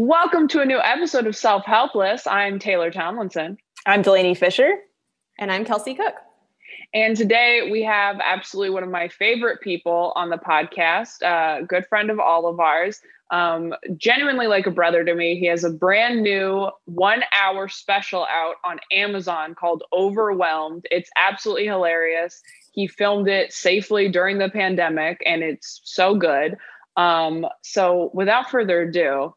Welcome to a new episode of Self Helpless. I'm Taylor Tomlinson. I'm Delanie Fischer. And I'm Kelsey Cook. And today we have absolutely one of my favorite people on the podcast, a good friend of all of ours, um, genuinely like a brother to me. He has a brand new one hour special out on Amazon called Overwhelmed. It's absolutely hilarious. He filmed it safely during the pandemic and it's so good. Um, so without further ado,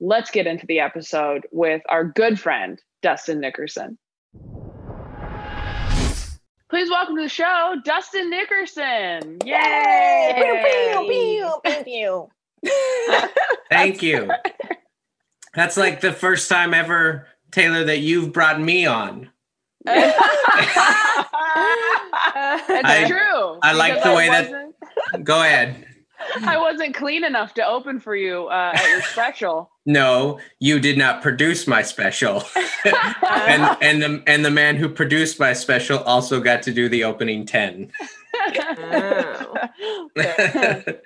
let's get into the episode with our good friend, Dustin Nickerson. Please welcome to the show, Dustin Nickerson. Yay! Thank you. That's like the first time ever, Taylor, that you've brought me on. That's I- true. I like because the way that- wasn't- Go ahead. I wasn't clean enough to open for you uh, at your special. No, you did not produce my special. and and the and the man who produced my special also got to do the opening 10. Oh. but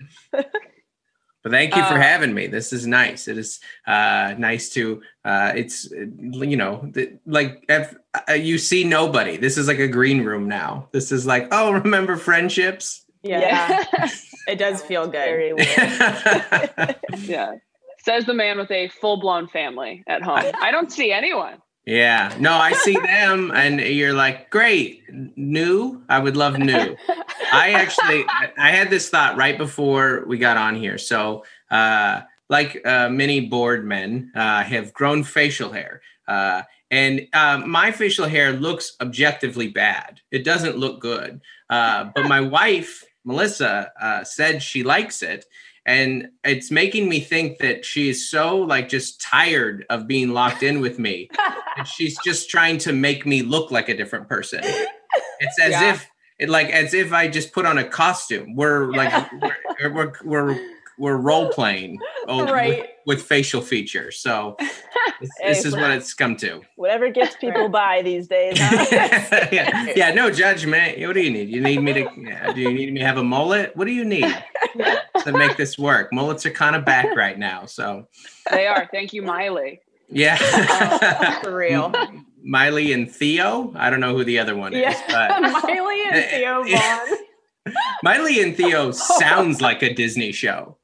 thank you for Uh, having me. This is nice. It is uh, nice to. Uh, it's uh, you know the, like if, uh, you see nobody. This is like a green room now. This is like oh remember friendships. Yeah. it does feel good. Very weird. yeah. Says the man with a full blown family at home. I don't see anyone. yeah. No, I see them, and you're like great new. I would love new. I actually I- had this thought right before we got on here. So uh like uh many board men uh have grown facial hair. Uh and uh, my facial hair looks objectively bad. It doesn't look good. Uh, but my wife, Melissa, uh, said she likes it. And it's making me think that she is so like just tired of being locked in with me. and she's just trying to make me look like a different person. It's as Yeah. if it like as if I just put on a costume. We're like we're we're we're, we're role playing oh, with, Right. with facial features. So this, this is what it's come to. Whatever gets people by these days. Huh? yeah, yeah, no judgment. What do you need? You need me to? Yeah, do you need me to have a mullet? What do you need to make this work? Mullets are kind of back right now, so They are. Thank you, Miley. yeah. Oh, for real. Miley and Theo. I don't know who the other one is, Yeah. but Miley and eh, eh, Theo Von. Miley and Theo sounds like a Disney show.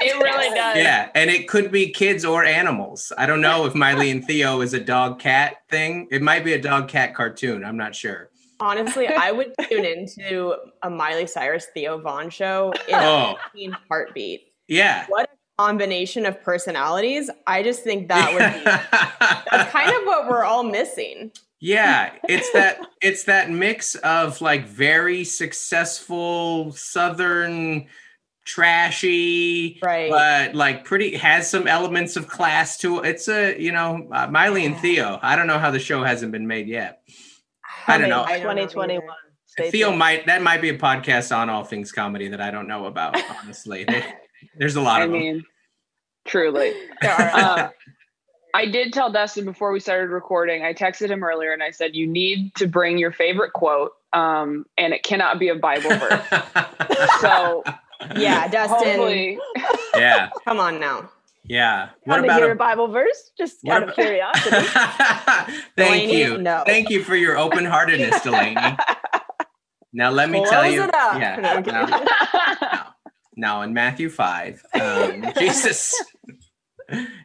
It really does. Yeah, and it could be kids or animals. I don't know if Miley and Theo is a dog cat thing. It might be a dog cat cartoon. I'm not sure. Honestly, I would tune into a Miley Cyrus Theo Von show in a Oh, fucking heartbeat. yeah. What a combination of personalities. I just think that would be that's kind of what we're all missing. Yeah, it's that it's that mix of like very successful southern trashy Right. but like pretty has some elements of class to it. It's a, you know, uh, Miley and Theo. I don't know how the show hasn't been made yet. I don't know. I don't know 2021. Theo tuned. might that might be a podcast on all things comedy that I don't know about, honestly. There's a lot I of them. mean, truly. There are- Uh, I did tell Dustin before we started recording. I texted him earlier and I said, "You need to bring your favorite quote, um, and it cannot be a Bible verse." So Yeah, Dustin. hopefully, yeah, Come on now. yeah. Want What to about hear a a Bible verse? Just what out of curiosity. Thank Delanie, you. no. Thank you for your open heartedness, Delanie. Now let me tell you. it up. Yeah. No, no, no. Now in Matthew five, um, Jesus.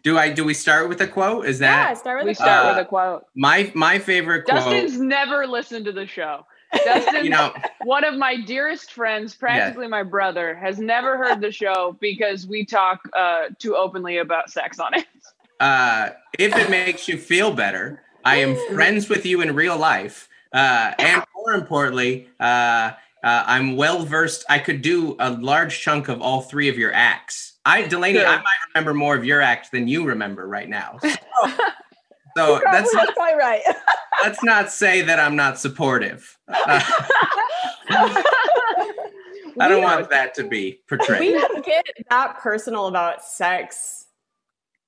Do I do we start with a quote? Is Yeah, that start with we a start Uh, with a quote. my my favorite quote? Dustin's never listened to the show. Dustin, You know, one of my dearest friends, practically my brother, has never heard the show because we talk uh, too openly about sex on it. uh, if it makes you feel better, I am friends with you in real life, uh, and more importantly, uh, uh, I'm well versed. I could do a large chunk of all three of your acts. I, Delanie, Sure. I might remember more of your act than you remember right now. So, so Probably, that's that's not, probably right. let's not say that I'm not supportive. Uh, I don't want that to be portrayed. we don't get that personal about sex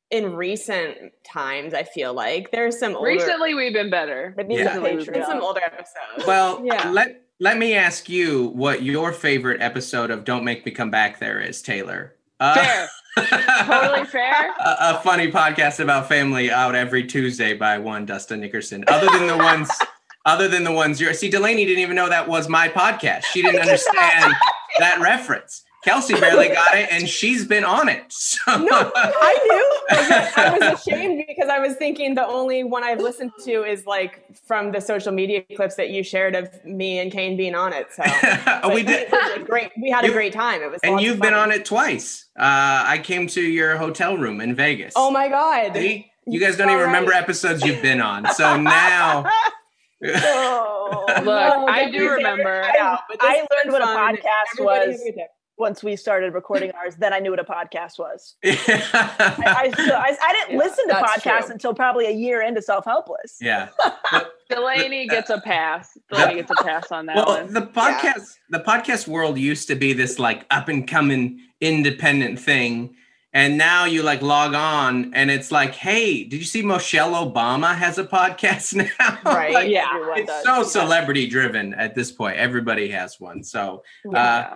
in recent times. I feel like there's some older, Recently, we've been better. It needs Yeah. a there's been some older episodes. Well, Yeah. let let me ask you what your favorite episode of Don't Make Me Come Back there is, Taylor. Uh, Fair, totally fair. a, a funny podcast about family out every Tuesday by one Dustin Nickerson. Other than the ones, other than the ones you're see, Delanie didn't even know that was my podcast. She didn't understand that reference. Kelsey barely got it, and she's been on it. So. No, I knew. I was ashamed because I was thinking the only one I've listened to is like from the social media clips that you shared of me and Kane being on it. So we did. it was a great. We had a great time. It was. And you've been on it twice. Uh, I came to your hotel room in Vegas. Oh my god! See? You guys don't even All remember right. episodes you've been on. So now Oh. Look, No, I don't do be there. remember. I know, but this I learned what a podcast Everybody was. Have a good time. Once we started recording ours, then I knew what a podcast was. yeah. I, I, still, I, I didn't Yeah, listen to podcasts true. until probably a year into Self Helpless. Yeah. Delanie gets a pass. Delanie gets a pass on that Well, one. the podcast the podcast world used to be this like up and coming independent thing. And now you like log on and it's like, hey, did you see Michelle Obama has a podcast now? Right, Like, yeah. It's does. so celebrity driven at this point. Everybody has one. So uh, Uh,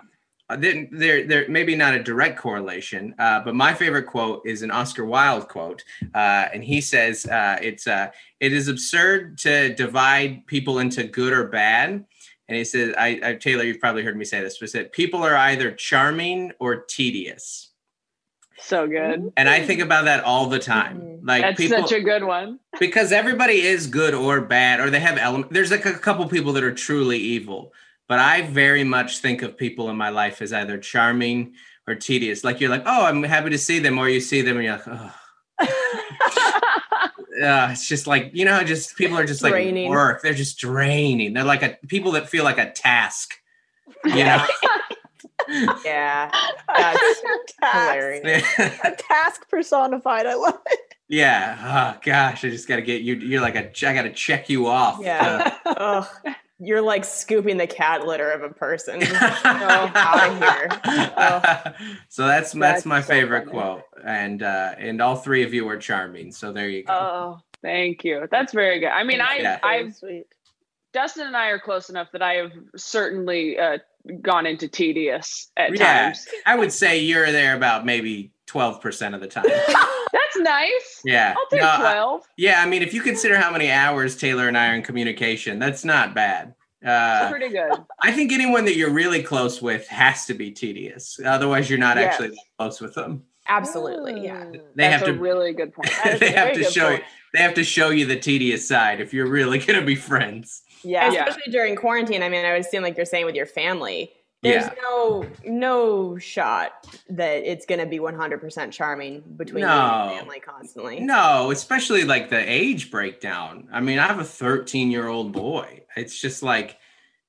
there, there, maybe not a direct correlation, uh, but my favorite quote is an Oscar Wilde quote, uh, and he says, uh, "It's uh, it is absurd to divide people into good or bad." And he says, I, I Taylor, you've probably heard me say this, but said people are either charming or tedious, so good. and I think about that all the time. Like That's people, such a good one. because everybody is good or bad, or they have element. There's like a couple people that are truly evil, but I very much think of people in my life as either charming or tedious. Like you're like, oh, I'm happy to see them, or you see them and you're like, oh. Uh, it's just like you know, just people are just like Draining. work. They're just draining. They're like a people that feel like a task. You know, Yeah, that's task. hilarious. A task personified. I love it. yeah. Oh gosh, I just got to get you. You're like a. I got to check you off. Yeah. Ugh, you're like scooping the cat litter of a person. Just go out of here. Ugh. so that's that's, That's my so favorite funny. quote, and uh, and all three of you are charming. So there you go. Oh, Thank you. That's very good. I mean, I, Yeah. I've sweet. Dustin and I are close enough that I have certainly uh, gone into tedious at yeah, times. I would say you're there about maybe twelve percent of the time. That's nice. Yeah, I'll take No, I- yeah. I mean, if you consider how many hours Taylor and I are in communication, that's not bad. Uh, pretty good. I think anyone that you're really close with has to be tedious. Otherwise, you're not Yes. actually that close with them. Absolutely, yeah. Mm. They That's have a to. really good point. They have to good show you. They have to show you the tedious side if you're really going to be friends. Yeah. Yeah. Especially during quarantine. I mean, I would assume like you're saying with your family, There's Yeah. no no shot that it's going to be 100% charming between you No. and family constantly. No, especially like the age breakdown. I mean, I have a 13 year old boy. It's just like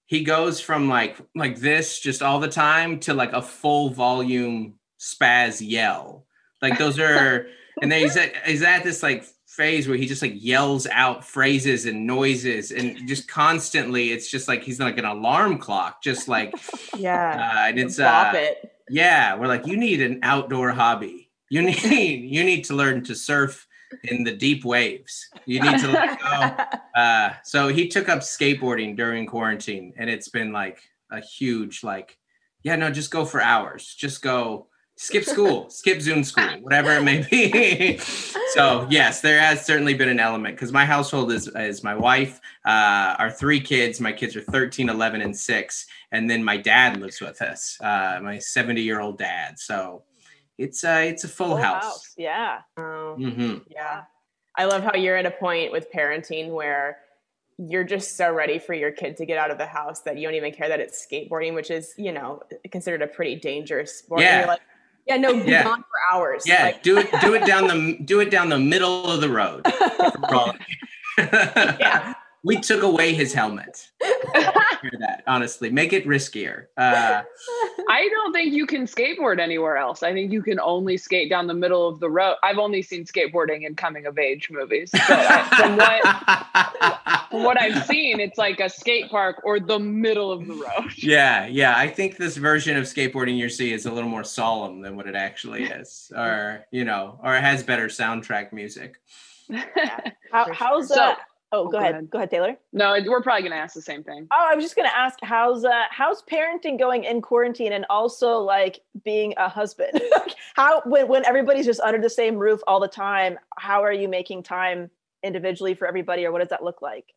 he goes from like like this just all the time to like a full volume spaz yell. Like those are, and then he's at he's at this like phase where he just like yells out phrases and noises and just constantly. It's just like he's like an alarm clock, just like Yeah. uh, and it's uh, it. yeah, we're like, you need an outdoor hobby. You need you need to learn to surf in the deep waves. You need to let go. Uh, so he took up skateboarding during quarantine, and it's been like a huge like, yeah, no, just go for hours. Just go skip school, skip Zoom school, whatever it may be. so yes, there has certainly been an element because my household is is my wife, uh, our three kids. My kids are 13, 11, and six, and then my dad lives with us, uh, my 70 year old dad. So it's uh, it's a full, Full house. house. Yeah. Oh, hmm yeah. I love how you're at a point with parenting where you're just so ready for your kid to get out of the house that you don't even care that it's skateboarding, which is, you know, considered a pretty dangerous sport. Yeah. you're like, yeah, no, be Yeah. gone for hours. Yeah, Like, do it do it down the do it down the middle of the road. Yeah. we took away his helmet. Hear that, honestly. Make it riskier. Uh, I don't think you can skateboard anywhere else. I think you can only skate down the middle of the road. I've only seen skateboarding in coming of age movies. But I, from what from what I've seen, it's like a skate park or the middle of the road. yeah, yeah. I think this version of skateboarding you see is a little more solemn than what it actually is, or you know, or it has better soundtrack music. How, how's sure. that? So- oh, Oh, go go ahead. ahead. Go ahead, Taylor. No, we're probably gonna ask the same thing. Oh, I was just gonna ask, how's uh, how's parenting going in quarantine, and also like being a husband? how when when everybody's just under the same roof all the time, how are you making time individually for everybody, or what does that look like?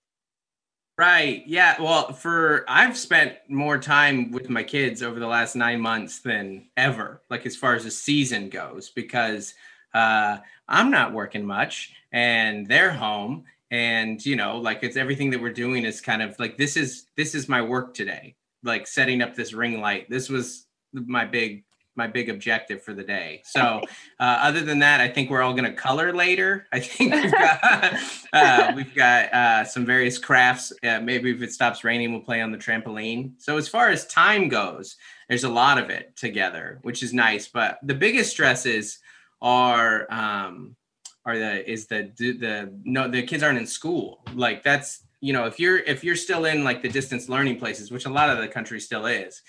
Right. Yeah. Well, for I've spent more time with my kids over the last nine months than ever, like as far as the season goes, because uh, I'm not working much and they're home. And you know, like it's everything that we're doing is kind of like this is this is my work today. Like setting up this ring light. This was my big my big objective for the day. So uh, other than that, I think we're all going to color later. I think we've got uh, we've got uh, some various crafts. Uh, maybe if it stops raining, we'll play on the trampoline. So as far as time goes, there's a lot of it together, which is nice. But the biggest stresses are um, are the is the the no the kids aren't in school. Like that's you know if you're if you're still in like the distance learning places, which a lot of the country still is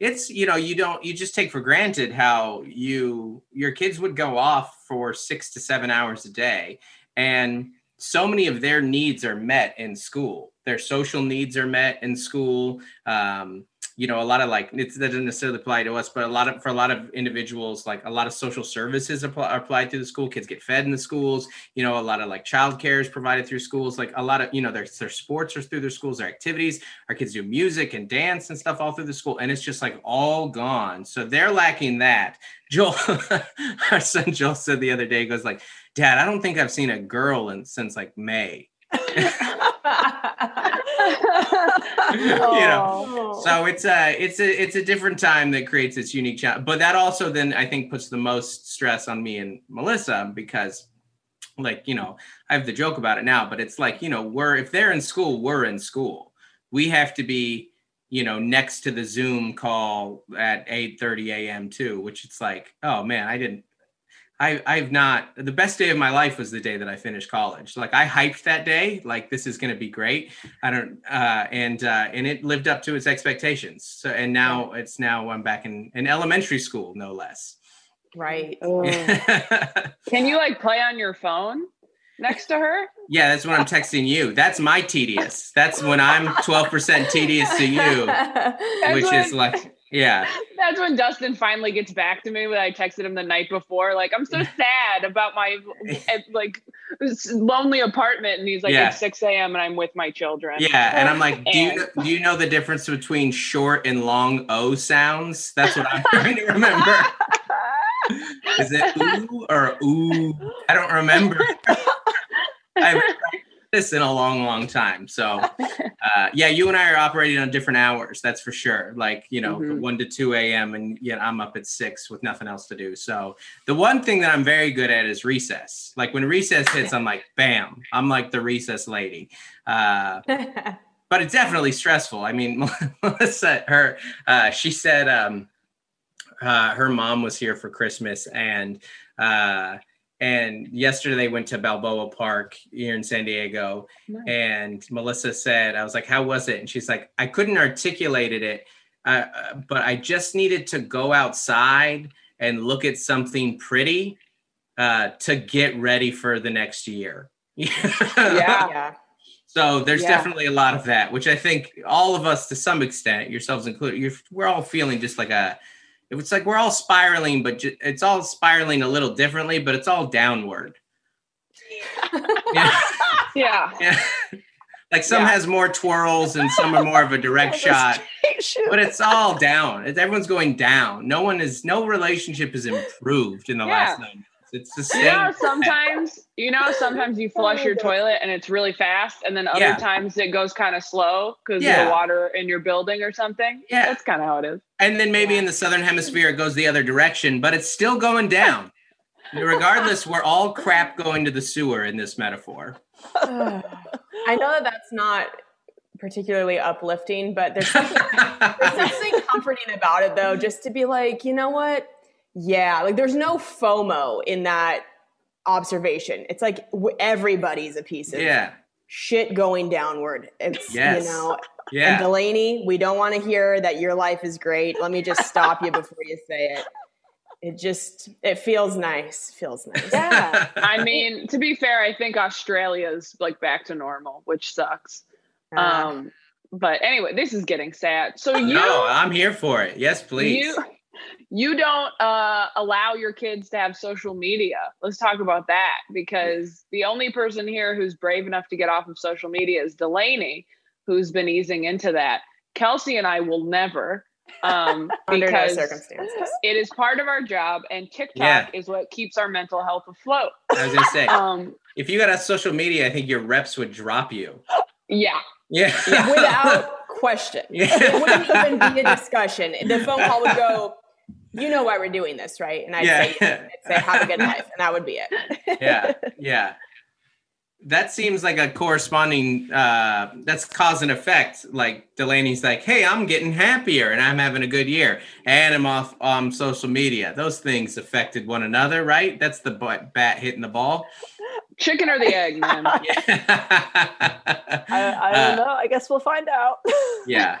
it's you know you don't you just take for granted how you your kids would go off for six to seven hours a day. And so many of their needs are met in school. Their social needs are met in school. Um, you know a lot of like it doesn't necessarily apply to us but a lot of for a lot of individuals like a lot of social services apply, are applied through the school. Kids get fed in the schools you know a lot of like childcare is provided through schools. Like a lot of you know their, their sports are through their schools their activities. Our kids do music and dance and stuff all through the school and it's just like all gone. So they're lacking that. Joel our son joel said the other day goes like dad i don't think i've seen a girl in since like may you know so it's a it's a it's a different time that creates its unique challenge but that also then i think puts the most stress on me and melissa because like you know i have the joke about it now but it's like you know we're if they're in school we're in school. We have to be you know next to the zoom call at 8 30 a.m too which it's like oh man i didn't I, I've not the best day of my life was the day that I finished college. Like I hyped that day, like this is going to be great. I don't, uh, and uh, and it lived up to its expectations. So and now it's now I'm back in in elementary school, no less. right. Can you like play on your phone next to her? yeah, that's when I'm texting you. That's my tedious. That's when I'm 12% tedious to you, which is like, yeah, That's when Dustin finally gets back to me when I texted him the night before. Like, I'm so sad about my eh, like lonely apartment, and he's like, Yeah. it's 6 a.m. and I'm with my children. yeah. And I'm like, do you know, do you know the difference between short and long O sounds? That's what I'm trying to remember. Is it ooh or ooh? I don't remember. I this in a long, long time. So uh, yeah, you and I are operating on different hours. That's for sure. Like you know, Mhm. one to two a.m. and yeah, I'm up at six with nothing else to do. So the one thing that I'm very good at is recess. Like when recess hits, I'm like, bam, I'm like the recess lady. Uh, but it's definitely stressful. I mean, Melissa, her, uh, she said um, uh, her mom was here for Christmas, and uh, and yesterday they went to Balboa Park here in San Diego, Nice. and Melissa said, I was like, "How was it?" And she's like, "I couldn't articulate it, uh, but I just needed to go outside and look at something pretty uh, to get ready for the next year." Yeah. So there's Yeah. definitely a lot of that, which I think all of us, to some extent, yourselves included, you're, we're all feeling just like a. It's like we're all spiraling, but ju- it's all spiraling a little differently, but it's all downward. yeah, Yeah. yeah. like some Yeah. has more twirls and some are more of a direct shot, but it's all down. It's, everyone's going down. No one is. No relationship is improved in the Yeah. last nine months. It's the You same. know, sometimes you know, sometimes you flush your toilet and it's really fast, and then other Yeah. times it goes kind of slow because Yeah. the water in your building or something. Yeah. that's kind of how it is. And then maybe in the southern hemisphere it goes the other direction, but it's still going down. Regardless, we're all crap going to the sewer in this metaphor. I know that that's not particularly uplifting, but there's something, there's something comforting about it though, just to be like, you know what? Yeah, like there's no FOMO in that observation. It's like everybody's a piece of yeah, shit going downward. It's Yes. you know, and Delanie, we don't want to hear that your life is great. Let me just stop you before you say it. It just it feels nice. Feels nice. Yeah. I mean, to be fair, I think Australia's like back to normal, which sucks. Uh, Um, but anyway, this is getting sad. So you, no, I'm here for it. Yes, please. you, you don't uh, allow your kids to have social media. Let's talk about that because the only person here who's brave enough to get off of social media is Delanie, who's been easing into that. Kelsey and I will never. Um, under no because circumstances. it is part of our job, and TikTok Yeah. is what keeps our mental health afloat. I was gonna say, Um, if you got a social media, I think your reps would drop you. yeah, Yeah, Without question. Yeah. It wouldn't even be a discussion. The phone call would go, you know why we're doing this, right? And I'd Yeah. say, yes. I'd say, have a good life. And that would be it. yeah, yeah. That seems like a corresponding. uh That's cause and effect. Like Delanie's like, "Hey, I'm getting happier and I'm having a good year, and I'm off on social media." Those things affected one another, right? That's the bat hitting the ball. Chicken or the egg, man. I, I don't know. I guess we'll find out. yeah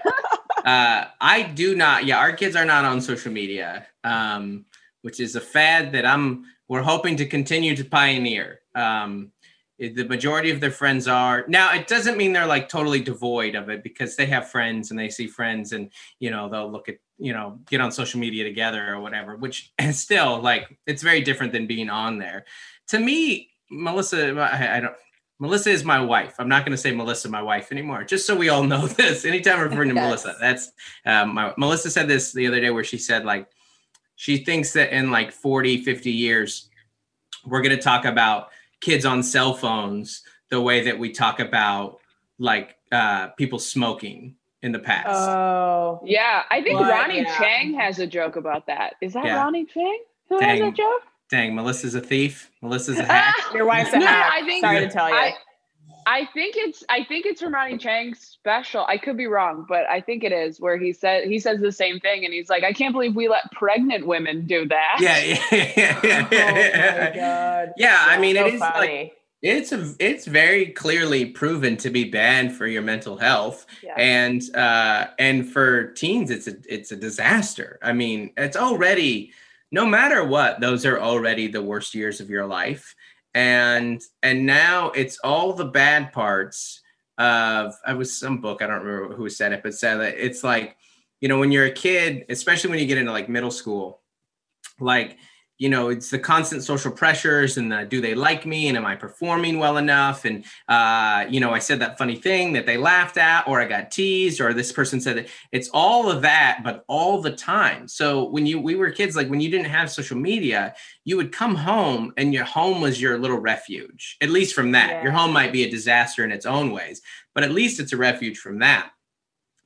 uh i do not yeah our kids are not on social media um which is a fad that i'm we're hoping to continue to pioneer um the majority of their friends are now it doesn't mean they're like totally devoid of it because they have friends and they see friends and you know they'll look at you know get on social media together or whatever which is still like it's very different than being on there to me melissa i, I don't Melissa is my wife. I'm not going to say Melissa, my wife anymore, just so we all know this. Anytime I'm referring to Yes. Melissa, that's um, my, Melissa said this the other day where she said, like, she thinks that in like 40, 50 years, we're going to talk about kids on cell phones the way that we talk about like uh, people smoking in the past. Oh. Yeah, I think What? Ronnie Yeah. Chang has a joke about that. Is that Yeah. Ronny Chieng who has a joke? Dang, Melissa's a thief. Melissa's a hack. Your wife's a No, hack. I think- Sorry to tell you. I, I think it's I think it's from Ronny Chieng's special. I could be wrong, but I think it is where he said he says the same thing, and he's like, I can't believe we let pregnant women do that. yeah, yeah, yeah, yeah, oh my god. Yeah, I mean, so it is like it's a it's very clearly proven to be bad for your mental health Yeah. and uh and for teens it's a it's a disaster i mean it's already no matter what those are already the worst years of your life. And and now it's all the bad parts of i was some book i don't remember who said it but said that it's like you know when you're a kid especially when you get into like middle school like you know it's the constant social pressures and the do they like me and am i performing well enough? And uh, you know i said that funny thing that they laughed at or i got teased or this person said that it's all of that but all the time. So when you we were kids like when you didn't have social media you would come home and your home was your little refuge at least from that. Your home might be a disaster in its own ways but at least it's a refuge from that.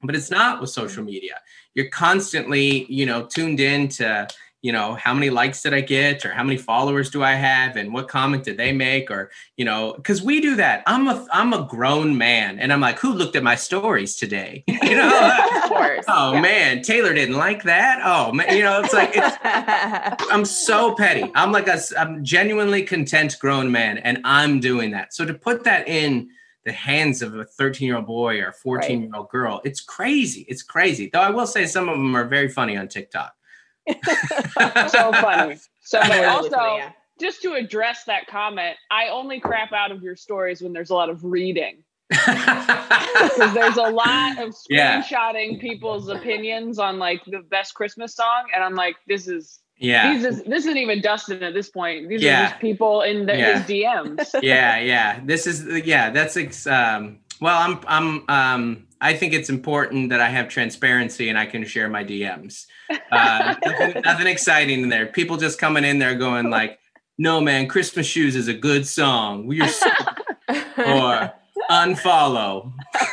But it's not with social media. You're constantly you know tuned in to you know how many likes did i get or how many followers do i have and what comment did they make or you know because we do that i'm a i'm a grown man and i'm like who looked at my stories today you know Of course. oh Yeah. man taylor didn't like that oh man you know it's like it's I'm so petty. I'm like a I'm genuinely content grown man, and I'm doing that. So to put that in the hands of a 13 year old boy or 14 year old girl, it's crazy. It's crazy. Though I will say some of them are very funny on TikTok. so funny. So funny. Also, funny, yeah. just to address that comment, I only crap out of your stories when there's a lot of reading. Because there's a lot of Yeah. screenshotting people's opinions on like the best Christmas song, and I'm like, this is yeah. these is this isn't even Dustin at this point. These Yeah. are just people in the, Yeah. his DMs. yeah, yeah. This is yeah. That's ex- um. Well, I'm I'm um. I think it's important that I have transparency and I can share my DMs. Uh, nothing, nothing exciting in there. People just coming in there going like, "No, man, Christmas Shoes is a good song. We're so or unfollow."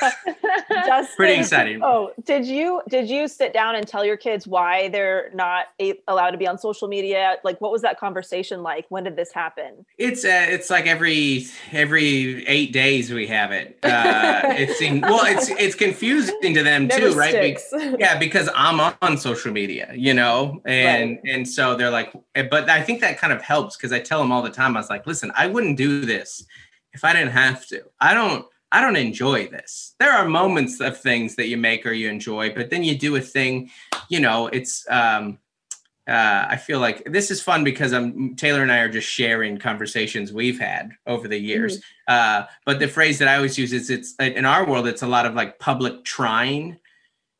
Justin, Pretty exciting. Oh, did you did you sit down and tell your kids why they're not a- allowed to be on social media? Like, what was that conversation like? When did this happen? It's uh, it's like every every eight days we have it. Uh, it seems well. It's it's confusing to them Never too, right? Be- yeah because i'm on social media you know and and so they're like eh, but i think that kind of helps because i tell them all the time i was like listen i wouldn't do this if i didn't have to. I don't i don't enjoy this. There are moments of things that you make or you enjoy but then you do a thing you know it's um uh, I feel like this is fun because I'm Taylor and I are just sharing conversations we've had over the years. Uh, but the phrase that I always use is it's in our world, it's a lot of like public trying.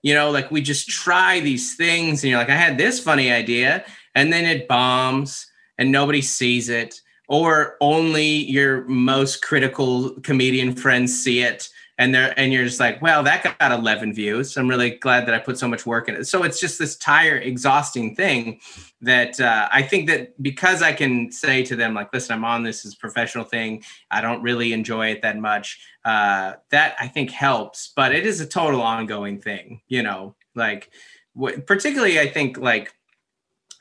You know like we just try these things and you're like i had this funny idea and then it bombs and nobody sees it or only your most critical comedian friends see it and they're and you're just like well that got 11 views. I'm really glad that i put so much work in it. So it's just this tire exhausting thing that uh, i think that because i can say to them like listen i'm on this as a professional thing. I don't really enjoy it that much uh, that I think helps, but it is a total ongoing thing, you know, like particularly I think like,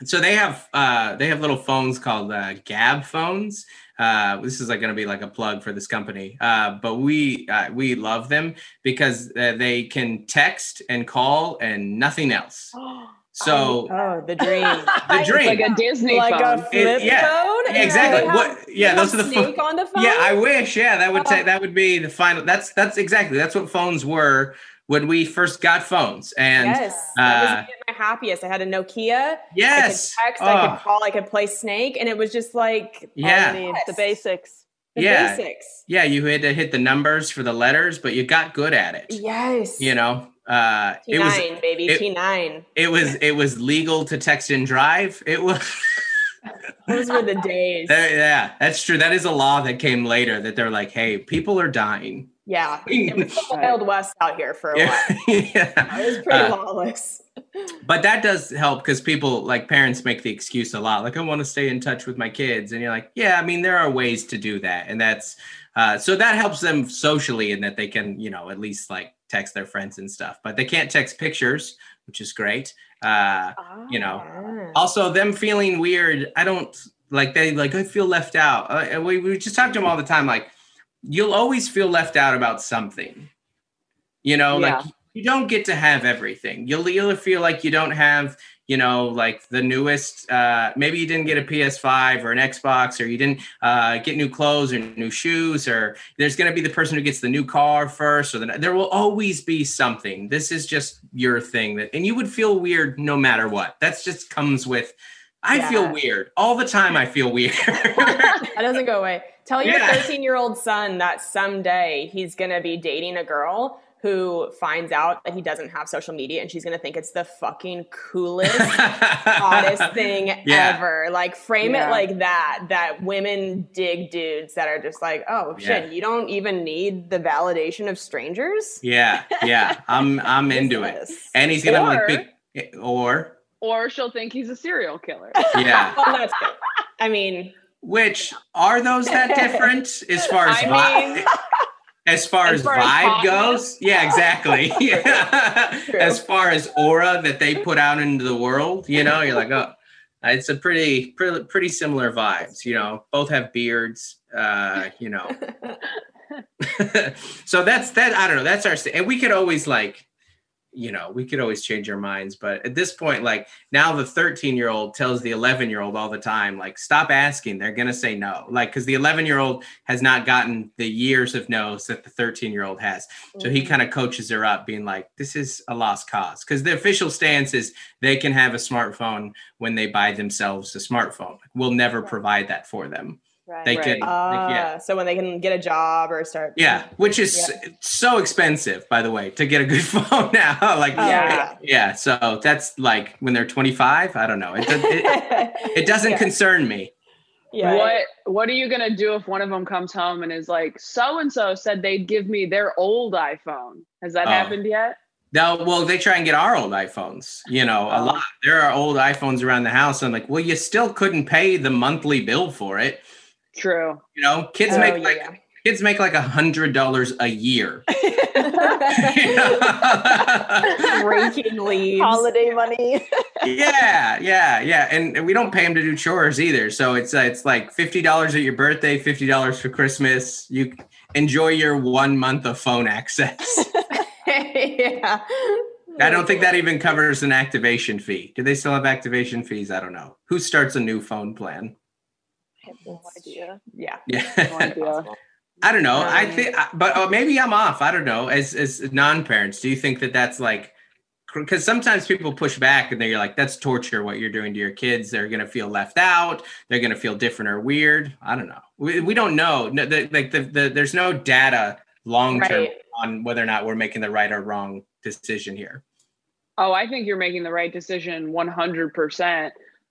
so they have, uh, they have little phones called uh, Gabb phones. Uh, this is like going to be like a plug for this company, uh, but we uh, we love them because uh, they can text and call and nothing else. So Oh, the dream. the dream, like a Disney like phone. a flip It- yeah, phone? yeah, exactly. Have- What- yeah, those are the pho- snake on the phone. Yeah, I wish. Yeah, that would Oh. take that would be the final. That's that's exactly that's what phones were when we first got phones. And yes, uh, me at my happiest. I had a Nokia. yes, I could text. I Oh, could call. I could play Snake, and it was just like yeah, need, the Yes. basics. the Yeah. basics. yeah. You had to hit the numbers for the letters, but you got good at it. Yes, You know, uh, T it was baby, it- T nine. it was it was legal to text and drive. It was. Those were the days. There- yeah, that's true. That is a law that came later that they're like, hey, people are dying. Yeah, it was the Wild West out here for a while. yeah. It was pretty Uh, lawless. but that does help because people like parents make the excuse a lot like i want to stay in touch with my kids and you're like yeah i mean there are ways to do that and that's uh, so that helps them socially in that they can you know at least like text their friends and stuff but they can't text pictures which is great uh, you know also them feeling weird i don't like they like i feel left out uh, we, we just talk to them all the time like you'll always feel left out about something. You know like you don't get to have everything. You'll you'll feel like you don't have you know like the newest uh maybe you didn't get a ps5 or an xbox or you didn't uh get new clothes or new shoes or there's going to be the person who gets the new car first or the, there will always be something. This is just your thing that and you would feel weird no matter what. That's just comes with i feel weird. All the time i feel weird. That doesn't go away. Tell your Yeah. 13 year old son that someday he's going to be dating a girl who finds out that he doesn't have social media and she's going to think it's the fucking coolest hottest thing Yeah. ever. Like frame Yeah. it like that. That women dig dudes that are just like, oh shit, Yeah. you don't even need the validation of strangers. Yeah, yeah. I'm I'm into it. And he's gonna like pick or Or she'll think he's a serial killer. yeah. Well, that's good. I mean, Which are those that different as far as I vibe? mean- as far as, As far vibe hotness? goes, yeah, exactly. Yeah. As far as aura that they put out into the world, you know, you're like, oh, it's a pretty, pretty, pretty similar vibes. You know, both have beards. Uh, you know, so that's that. I don't know. That's our and we could always like, you know, we could always change our minds. But at this point, like now, the 13 year old tells the 11 year old all the time, like, stop asking. They're gonna say no. Like, because the 11 year old has not gotten the years of no's that the 13 year old has. So he mm-hmm. kind of coaches her up, being like, this is a lost cause. Because the official stance is they can have a smartphone when they buy themselves a smartphone. We'll never provide that for them. Right. They Right. can, yeah. uh, so when they can get a job or start, Yeah, which is so expensive, by the way, to get a good phone now. like, Oh, yeah, yeah. So that's like when they're 25. I don't know. It, does- it, it doesn't Yeah. concern me. yeah. What What are you gonna do if one of them comes home and is like, so and so said they'd give me their old iPhone? Has that Oh. happened yet? No, well, they try and get our old iPhones. You know, a Oh. lot. There are old iPhones around the house. I'm like, well, you still couldn't pay the monthly bill for it. True. You know, kids Oh, make like yeah. kids make like a hundred dollars a year. Raking leaves. Holiday money. yeah, yeah, yeah, and and we don't pay them to do chores either. So it's uh, it's like fifty dollars at your birthday, fifty dollars for Christmas. You enjoy your one month of phone access. yeah. I don't think that even covers an activation fee. Do they still have activation fees? I don't know. Who starts a new phone plan? I have no idea. Yeah. No Yeah, idea. I don't know. I Um, think, but uh, maybe I'm off. I don't know. As as non-parents, do you think that that's like? Because sometimes people push back and they're like, "That's torture. What you're doing to your kids. They're gonna feel left out. They're gonna feel different or weird. I don't know. We, we don't know. No, the, like the, the there's no data long term Right. on whether or not we're making the right or wrong decision here. Oh, I think you're making the right decision 100%.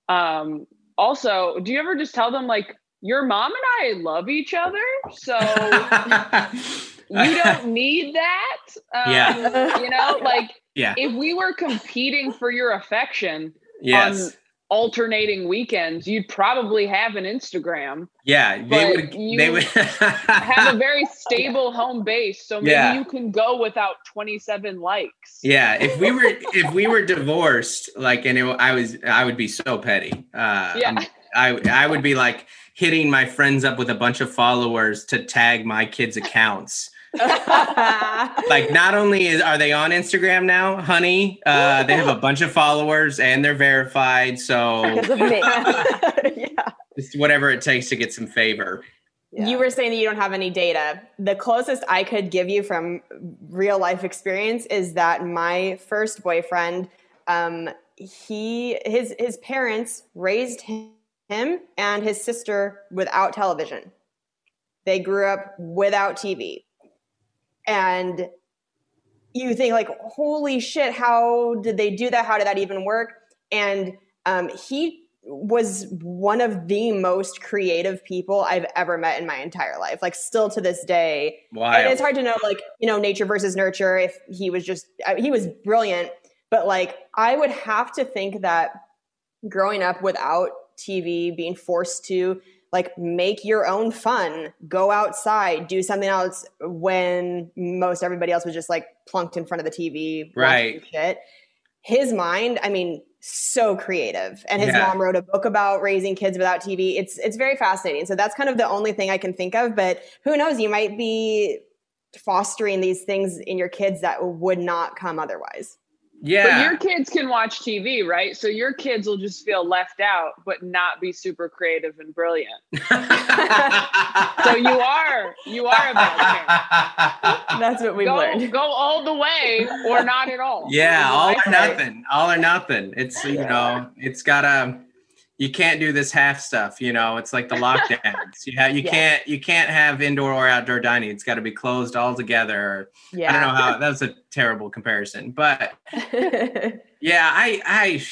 Um, also, do you ever just tell them, like, your mom and I love each other? So you don't need that? Um, Yeah. You know, like, yeah. if we were competing for your affection Yes. on alternating weekends, you'd probably have an Instagram, yeah. They would. you they would have a very stable home base. So maybe Yeah. you can go without 27 likes. Yeah, if we were if we were divorced, like, and it, I was, I would be so petty. Uh, Yeah. I'm- I I would be like hitting my friends up with a bunch of followers to tag my kids' accounts. Like, not only is, are they on Instagram now, honey, uh, they have a bunch of followers and they're verified. So Because of me. yeah. just whatever it takes to get some favor. You were saying that you don't have any data. The closest I could give you from real life experience is that my first boyfriend, um, he his his parents raised him, him and his sister without television. They grew up without TV, and you think like, holy shit, how did they do that? How did that even work? And um, he was one of the most creative people I've ever met in my entire life. Like still to this day, and it's hard to know like you know nature versus nurture. If he was just uh, he was brilliant, but like I would have to think that growing up without TV, being forced to like make your own fun, go outside, do something else when most everybody else was just like plunked in front of the TV, Right. Shit. His mind, I mean, so creative. And his Yeah. mom wrote a book about raising kids without TV. It's it's very fascinating. So that's kind of the only thing I can think of. But who knows? You might be fostering these things in your kids that would not come otherwise. But yeah. your kids can watch TV, right? So your kids will just feel left out, but not be super creative and brilliant. So you are, you are a bad parent. That's what we've Go, learned. go all the way or not at all. Yeah, all or nothing. All or nothing. It's you know, it's gotta you can't do this half stuff. You know, it's like the lockdowns. you have you Yeah. can't you can't have indoor or outdoor dining. It's got to be closed all together. Yeah. I don't know how that was a terrible comparison, but yeah, I I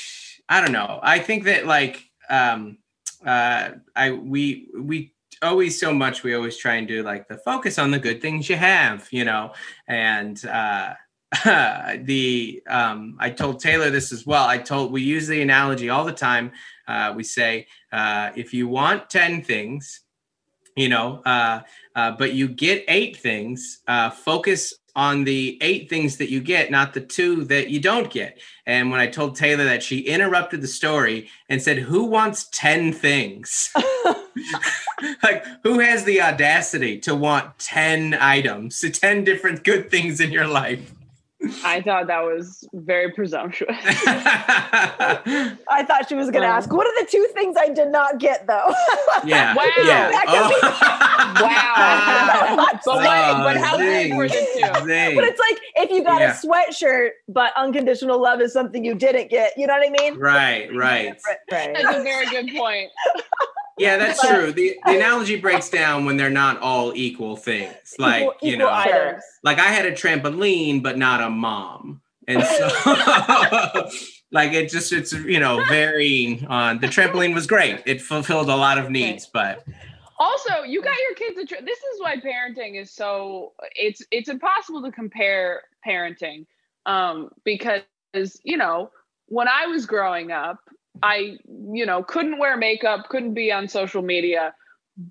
I don't know. I think that like um uh I we we always so much we always try and do like the focus on the good things you have, you know, and uh the um I told Taylor this as well. I told we use the analogy all the time. Uh we say uh if you want 10 things, you know, uh uh, but you get eight things. Uh, focus on the eight things that you get, not the two that you don't get. And when I told Taylor that, she interrupted the story and said, "Who wants ten things? like, who has the audacity to want ten items, ten different good things in your life?" I thought that was very presumptuous. I thought she was going to oh. ask, what are the two things I did not get though? yeah, Wow. yeah. That could be- wow. Oh. but wait, Oh, but how big were the two? zing. but it's like if you got Yeah. a sweatshirt, but unconditional love is something you didn't get. You know what I mean? right, right. right. That's a very good point. Yeah, that's true. The, the analogy breaks down when they're not all equal things. Like, Equal- you know, items. like I had a trampoline, but not a mom. And so, like, it just, it's, you know, varying on the trampoline was great. It fulfilled a lot of needs, but Also, you got your kids. A tr- this is why parenting is so. It's it's impossible to compare parenting, um, because you know when I was growing up, I you know couldn't wear makeup, couldn't be on social media,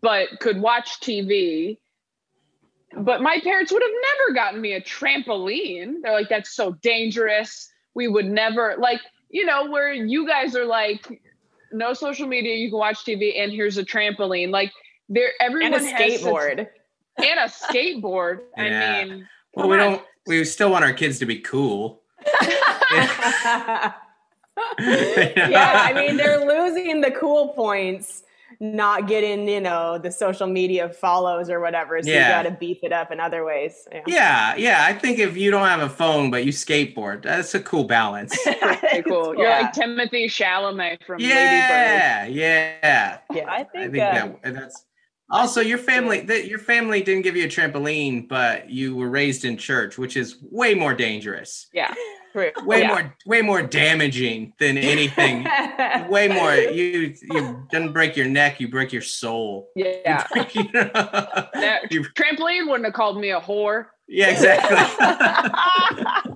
but could watch TV. But my parents would have never gotten me a trampoline. They're like, that's so dangerous. We would never like, you know, where you guys are like, no social media, you can watch TV, and here's a trampoline. Like there everyone and a has such- skateboard. and a skateboard. Yeah. I mean, well, we on. don't, we still want our kids to be cool. yeah, I mean they're losing the cool points, not getting you know the social media follows or whatever. So Yeah. you got to beef it up in other ways. Yeah. Yeah, yeah. I think if you don't have a phone, but you skateboard, that's a cool balance. Okay, cool. You're Yeah. like Timothy Chalamet from Lady Bird. yeah, yeah. Yeah. I I think, think uh, that that's also your family that your family didn't give you a trampoline, but you were raised in church, which is way more dangerous, Yeah. True. way Yeah. more way more damaging than anything. way more. You you didn't break your neck, you break your soul. Yeah. You know? That You- trampoline wouldn't have called me a whore. yeah, exactly.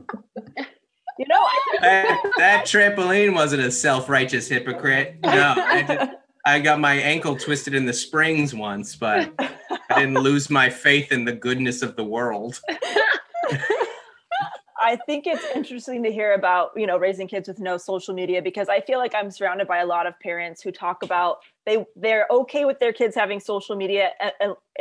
You know, I that, that trampoline wasn't a self-righteous hypocrite. No, I, got my ankle twisted in the springs once, but I didn't lose my faith in the goodness of the world. I think it's interesting to hear about, you know, raising kids with no social media because I feel like I'm surrounded by a lot of parents who talk about they they're okay with their kids having social media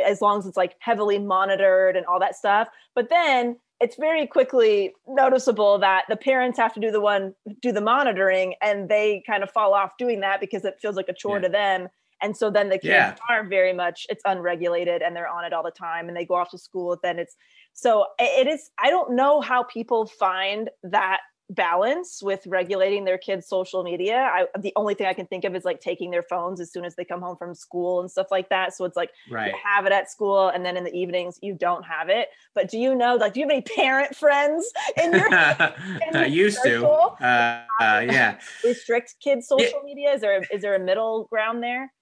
as long as it's like heavily monitored and all that stuff. But then it's very quickly noticeable that the parents have to do the one do the monitoring and they kind of fall off doing that because it feels like a chore Yeah. to them. And so then the kids Yeah. are very much it's unregulated and they're on it all the time and they go off to school then it's so it is i don't know how people find that balance with regulating their kids social media I, the only thing i can think of is like taking their phones as soon as they come home from school and stuff like that so it's like Right. you have it at school and then in the evenings you don't have it but do you know like do you have any parent friends in your I used to. Uh, uh, yeah. restrict kids social media is there is there a middle ground there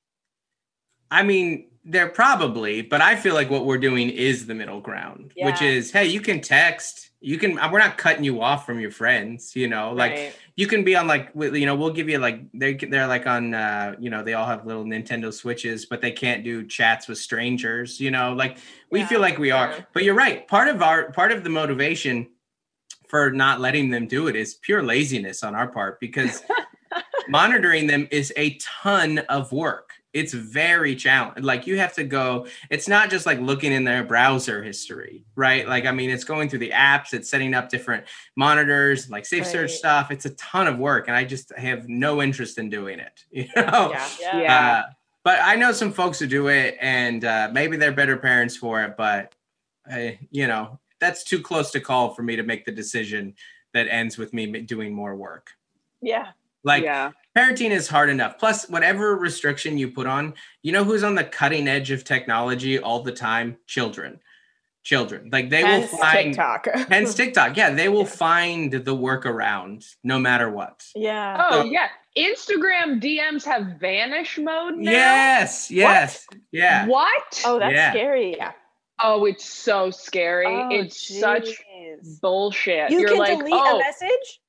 I mean, there probably, but I feel like what we're doing is the middle ground, which is, hey, you can text, you can. We're not cutting you off from your friends, you know. Like Right. you can be on like, you know, we'll give you like they they're like on, uh, you know, they all have little Nintendo Switches, but they can't do chats with strangers, you know. Like we feel like we are, Yeah. but you're right. Part of our part of the motivation for not letting them do it is pure laziness on our part because monitoring them is a ton of work. It's very challenging. Like you have to go, it's not just like looking in their browser history, right? Like, I mean, it's going through the apps, it's setting up different monitors, like safe search stuff. It's a ton of work. And I just have no interest in doing it, you know? Yeah. yeah, Yeah. Uh, but I know some folks who do it and uh, maybe they're better parents for it, but uh, you know, that's too close to call for me to make the decision that ends with me doing more work. yeah. Like yeah. Parenting is hard enough. Plus, whatever restriction you put on, you know who's on the cutting edge of technology all the time? Children. Children. Like they Hence will find TikTok. hence TikTok. Yeah, they will find the workaround no matter what. Yeah. Oh So- yeah, Instagram DMs have vanish mode now. Yes, yes, yeah. What? Oh, that's Yeah. scary. Yeah. Oh, it's so scary. Oh, it's such bullshit. You You're can like, delete oh, a message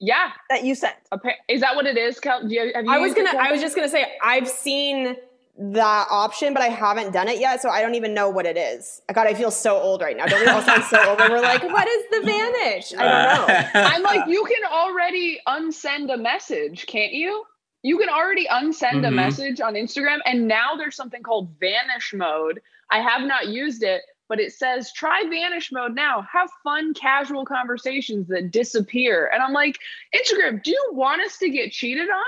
yeah. that you sent. appa- Is that what it is? Kel? Do you, have you I was gonna. I was just gonna say I've seen that option, but I haven't done it yet, so I don't even know what it is. God, I feel so old right now. Don't we all sound so old? We're like, what is the vanish? I don't know. I'm like, you can already unsend a message, can't you? You can already unsend a Mhm. message on Instagram, and now there's something called vanish mode. I have not used it, but it says try vanish mode now. Have fun, casual conversations that disappear. And I'm like, Instagram, do you want us to get cheated on?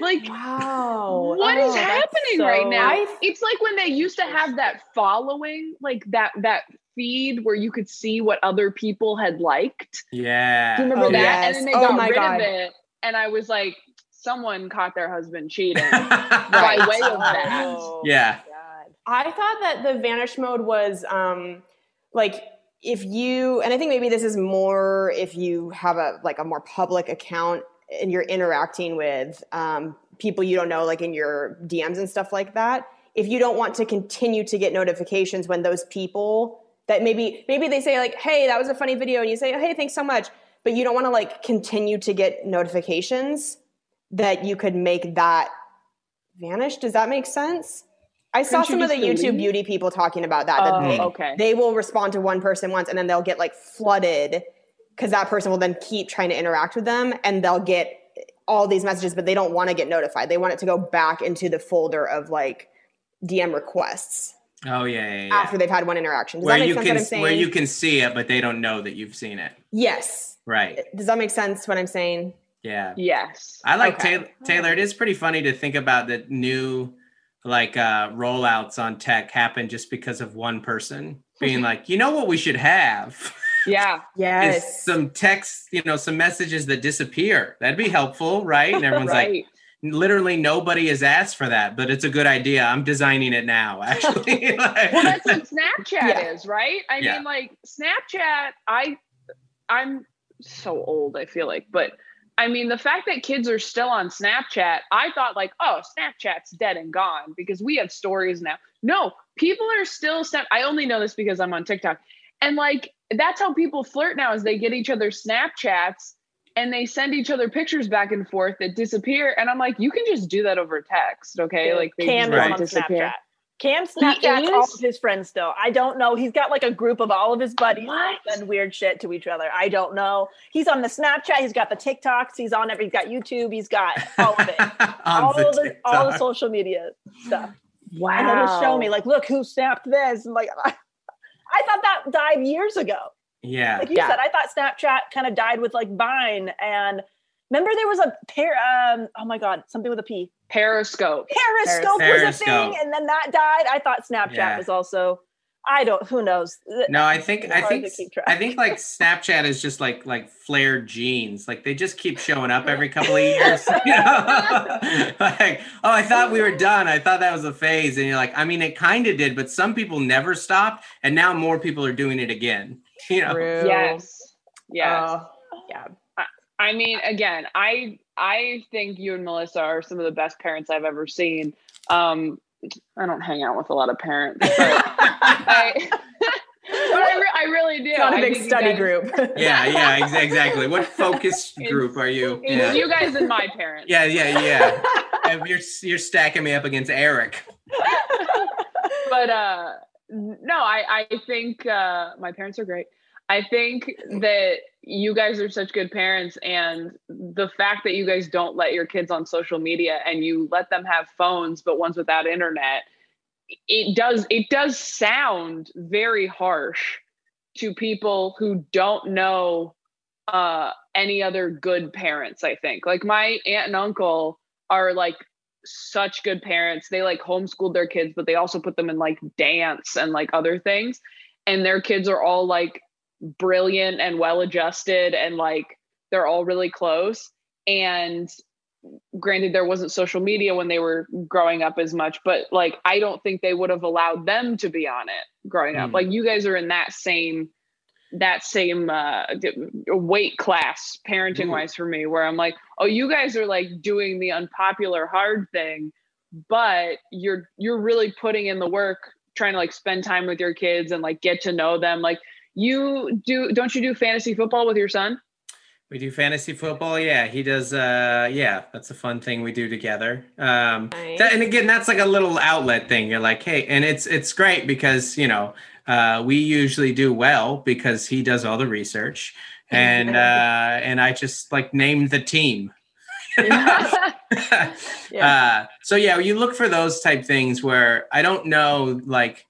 Like, Wow. what is Oh, that's happening right now? I- it's like when they used to have that following, like that that feed where you could see what other people had liked. yeah. Do you remember Oh, that? yes. And then they Oh got my rid God. of it. And I was like, someone caught their husband cheating right. by way of that. Yeah. I thought that the vanish mode was um like if you and I think maybe this is more if you have a like a more public account and you're interacting with um, people you don't know like in your DMs and stuff like that. If you don't want to continue to get notifications when those people that maybe maybe they say like hey that was a funny video and you say hey thanks so much but you don't want to like continue to get notifications that you could make that vanish does that make sense i saw Couldn't you some of the just youtube delete? beauty people talking about that that Oh, they, okay. they will respond to one person once and then they'll get like flooded because that person will then keep trying to interact with them and they'll get all these messages but they don't want to get notified they want it to go back into the folder of like dm requests Oh yeah, yeah, yeah. after they've had one interaction does where that make you sense can what i'm saying where you can see it, but they don't know that you've seen it. yes Right. does that make sense what i'm saying Yeah. Yes. I like Okay. Taylor, Taylor. It is pretty funny to think about the new like uh rollouts on tech happen just because of one person being like, you know what we should have Yeah. is yes some text, you know, some messages that disappear. That'd be helpful, right? And everyone's like, literally nobody has asked for that, but it's a good idea. I'm designing it now, actually. Like- well, that's what Snapchat Yeah. is, right? I Yeah. mean, like Snapchat. I, I'm so old. I feel like, but I mean, the fact that kids are still on Snapchat, I thought like, oh, Snapchat's dead and gone because we have stories now. No, people are still snap. I only know this because I'm on TikTok, and like that's how people flirt now. Is they get each other Snapchats and they send each other pictures back and forth that disappear. And I'm like, you can just do that over text, okay? Like they just Right. disappear. Snapchat. Cam Snapchats is? all of his friends still. I don't know. He's got like a group of all of his buddies What? and weird shit to each other. I don't know. He's on the Snapchat. He's got the TikToks. He's on every. He's got YouTube. He's got all of it. All the the all the social media stuff. Wow. And he'll show me like, look who snapped this. And like, I, I thought that died years ago. Yeah. Like you Yeah. said, I thought Snapchat kind of died with like Vine. And remember there was a pair. Um, oh my god, something with a P. Periscope. Periscope, was a thing, and then that died. I thought Snapchat Yeah. was also. I don't. Who knows? No, I think It's I think to keep track. I think like Snapchat is just like like flared jeans. Like they just keep showing up every couple of years. You know? like, oh, I thought we were done. I thought that was a phase. And you're like, I mean, it kind of did, but some people never stopped, and now more people are doing it again. You know? True. Yes. Yes. Oh, yeah. I mean, again, I I think you and Melissa are some of the best parents I've ever seen. Um, I don't hang out with a lot of parents, but I, but I, re- I really do. It's not a big study guys- group. Yeah, yeah, ex- exactly. What focus group are you? It's Yeah, you guys and my parents. yeah, yeah. yeah. And You're you're stacking me up against Eric. but uh no i i think uh my parents are great i think that you guys are such good parents and the fact that you guys don't let your kids on social media and you let them have phones but ones without internet it does it does sound very harsh to people who don't know uh any other good parents i think like my aunt and uncle are like such good parents. They like homeschooled their kids, but they also put them in like dance and like other things. And their kids are all like brilliant and well adjusted and like they're all really close. And granted there wasn't social media when they were growing up as much but like i don't think they would have allowed them to be on it growing up Mm. like you guys are in that same that same uh weight class parenting wise for me where i'm like oh you guys are like doing the unpopular hard thing but you're you're really putting in the work trying to like spend time with your kids and like get to know them like you do don't you do fantasy football with your son We do fantasy football. Yeah, he does. Uh, yeah, that's a fun thing we do together. Um, Nice. that- and again, that's like a little outlet thing. You're like, hey, and it's it's great because you know uh, we usually do well because he does all the research, and uh, and I just like named the team. uh, so yeah, you look for those type things where I don't know, like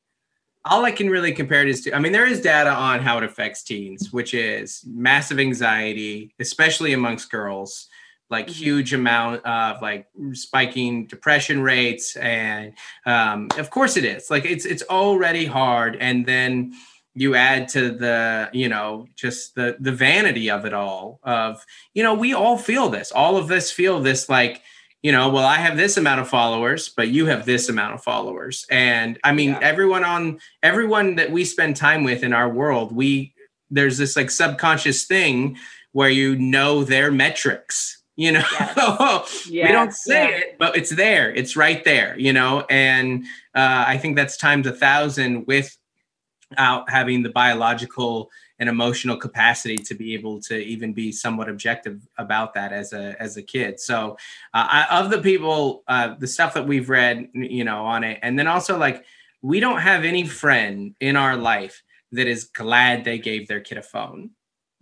all I can really compare it is to, I mean, there is data on how it affects teens, which is massive anxiety, especially amongst girls, like huge amount of like spiking depression rates. And um, of course it is like, it's, it's already hard. And then you add to the, you know, just the, the vanity of it all of, you know, we all feel this, all of us feel this, like, you know, well, I have this amount of followers, but you have this amount of followers. And I mean, Yeah. everyone on everyone that we spend time with in our world, we there's this like subconscious thing where you know their metrics, you know. we don't say it, but it's there. It's right there, you know. And uh, I think that's times a thousand without having the biological and emotional capacity to be able to even be somewhat objective about that as a as a kid. So, uh, I, of the people, uh, the stuff that we've read, you know, on it, and then also like we don't have any friend in our life that is glad they gave their kid a phone.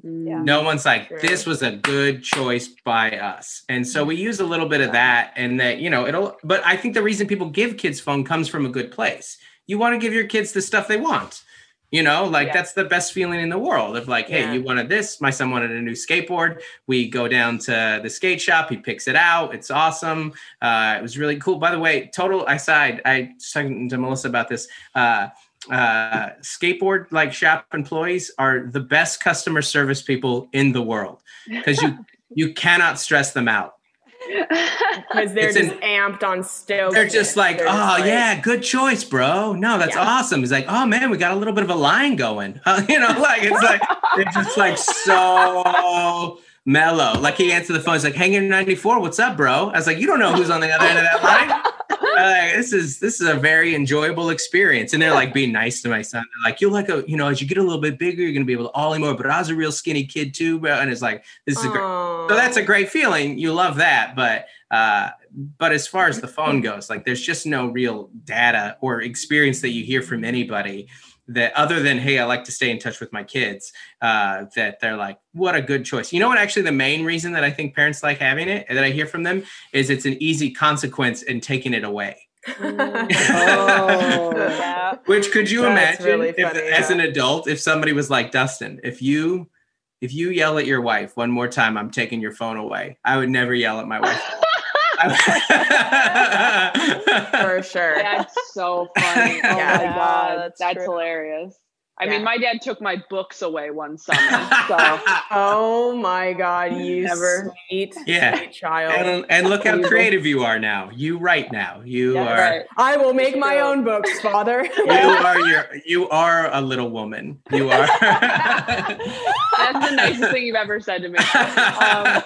Yeah. No one's like, this was a good choice by us. And so we use a little bit of that and that, you know, it'll, but I think the reason people give kids phone comes from a good place. You want to give your kids the stuff they want. You know, like Yeah. that's the best feeling in the world of like, hey, Yeah. you wanted this. My son wanted a new skateboard. We go down to the skate shop. He picks it out. It's awesome. Uh, it was really cool. By the way, total aside, I was talking to Melissa about this. Uh, uh, skateboard like shop employees are the best customer service people in the world because you you cannot stress them out. Because they're It's just an- amped on stoked. They're just like, oh yeah, good choice, bro. No, that's Yeah. awesome. It's like, oh man, we got a little bit of a line going. Uh, you know, like it's like they're just like so mellow. Like he answered the phone. He's like, "Hanging 94, what's up, bro?" I was like, "You don't know who's on the other end of that line." Uh, this is this is a very enjoyable experience, and they're like being nice to my son. They're like, "You'll like a, you know, as you get a little bit bigger, you're gonna be able to ollie more." But I was a real skinny kid too, bro. And it's like, this is a great. So that's a great feeling. You love that, but uh, but as far as the phone goes, like there's just no real data or experience that you hear from anybody that other than hey, I like to stay in touch with my kids. Uh, that they're like, what a good choice. You know what? Actually, the main reason that I think parents like having it and that I hear from them is it's an easy consequence in taking it away. Oh, yeah. Which could you That's imagine really if, funny, as yeah. an adult, if somebody was like Dustin, if you if you yell at your wife one more time, I'm taking your phone away. I would never yell at my wife. for sure. That's so funny. Oh Yeah. my god, that's that's, hilarious. I Yeah. mean, my dad took my books away one summer. So Oh my god, you Never. sweet, Yeah. sweet child. and, and look how creative you are now. You write now. You Yeah, are right. I will make my True. own books, father. you are your you are a little woman. You are. that's the nicest thing you've ever said to me. Um,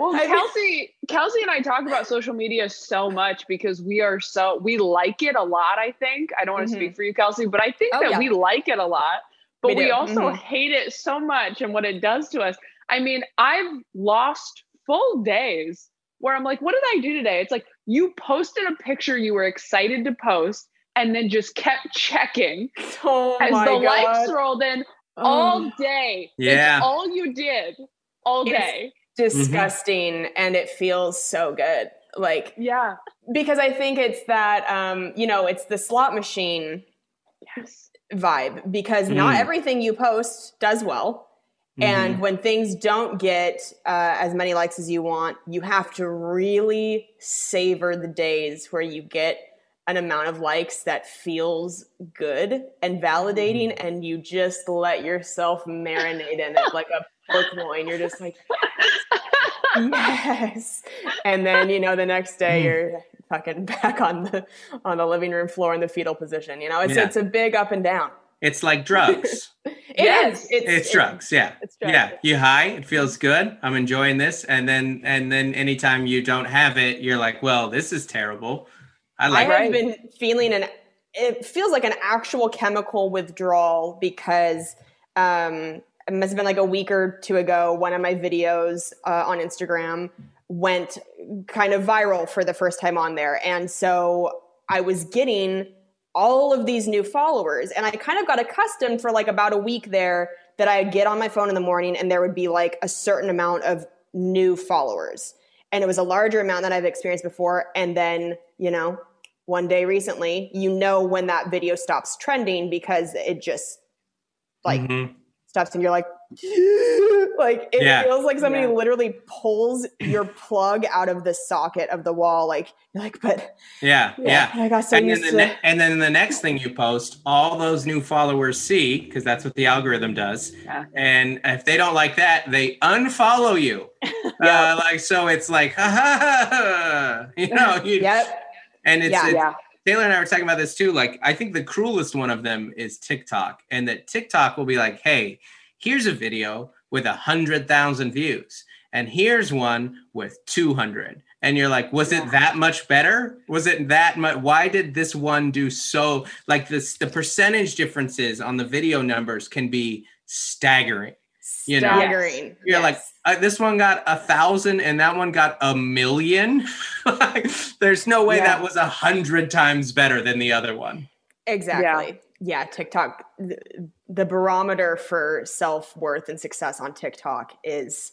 well, Kelsey, Kelsey and I talk about social media so much because we are so we like it a lot. I think I don't want to speak for you, Kelsey, but I think Oh, that yeah. we like it a lot. But We we, do. also Mhm. hate it so much and what it does to us. I mean, I've lost full days where I'm like, what did I do today? It's like you posted a picture you were excited to post and then just kept checking oh as my the god. likes rolled in all Oh, day. Yeah. It's all you did all It's- day. disgusting and it feels so good. Like Yeah. because I think it's that um, you know, it's the slot machine Yes. vibe because not Mm. everything you post does well. Mm-hmm. And when things don't get uh, as many likes as you want, you have to really savor the days where you get an amount of likes that feels good and validating, Mm-hmm. and you just let yourself marinate in it like a pork loin. You're just like, yes. And then, you know, the next day Hmm. you're fucking back on the on the living room floor in the fetal position. You know, it's Yeah. it's a big up and down. It's like drugs. It Yes. is. It's, it's drugs. Yeah. It's drugs, Yeah. yeah. You high, it feels good. I'm enjoying this. And then and then anytime you don't have it, you're like, well, this is terrible. I like. I have Right. been feeling an it feels like an actual chemical withdrawal because um it must have been like a week or two ago one of my videos uh, on Instagram went kind of viral for the first time on there and so I was getting all of these new followers and I kind of got accustomed for like about a week there that I'd get on my phone in the morning and there would be like a certain amount of new followers and it was a larger amount than I've experienced before. And then, you know, one day recently, you know when that video stops trending because it just like Mhm. Stops and you're like, like it Yeah. feels like somebody Yeah. literally pulls your plug out of the socket of the wall. Like, you're like, but Yeah. Yeah. I got so and then the to. ne- and then the next thing you post, all those new followers see because that's what the algorithm does. Yeah. And if they don't like that, they unfollow you. uh, like so, it's like, ha, ha, ha, ha. you know, you, yep. and it's, Yeah. it's Yeah. Taylor and I were talking about this too. Like, I think the cruelest one of them is TikTok, and that TikTok will be like, "Hey, here's a video with a hundred thousand views, and here's one with two hundred. And you're like, was it that much better? Was it that much? Why did this one do so? Like this, the percentage differences on the video numbers can be staggering. You know, Staggering. you're like, Yes. uh, this one got a thousand and that one got a million. like, there's no way Yeah. that was a hundred times better than the other one. Exactly. Yeah, TikTok, the, the barometer for self worth and success on TikTok is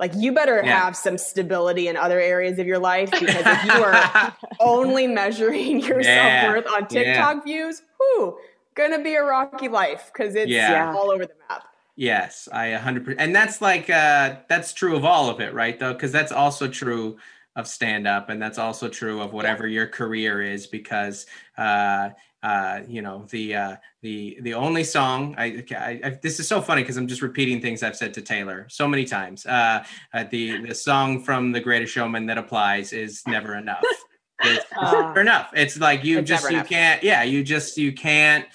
like you better Yeah. have some stability in other areas of your life because if you are only measuring your Yeah. self worth on Yeah. TikTok views, whew, gonna be a rocky life because it's Yeah. all over the map. Yes, I 100%. And that's like, uh, that's true of all of it, right? Though, because that's also true of stand up and that's also true of whatever your career is because, uh, uh, you know, the, uh, the, the only song I, I, I this is so funny because I'm just repeating things I've said to Taylor so many times. Uh, uh, the, the song from The Greatest Showman that applies is never enough. It's never enough. It's like you It's just, you enough. can't, yeah, you just, you can't,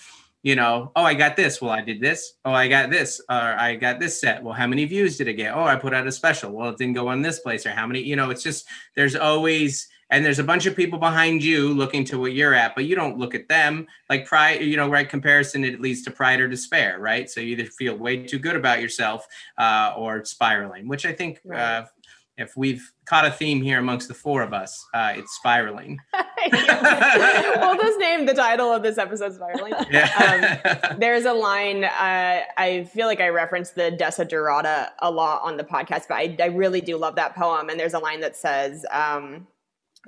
you know, oh, I got this. Well, I did this. Oh, I got this. Or I got this set. Well, how many views did it get? Oh, I put out a special. Well, it didn't go on this place. Or how many, you know, it's just, there's always, and there's a bunch of people behind you looking to what you're at, but you don't look at them like pride, you know, right? Comparison, it leads to pride or despair, right? So you either feel way too good about yourself uh, or spiraling, which I think Right. uh, if we've caught a theme here amongst the four of us, uh, it's spiraling. well, just name the title of this episode, Spiraling. Yeah. There's a line, uh, I feel like I referenced the Desiderata a lot on the podcast, but I, I really do love that poem. And there's a line that says, um,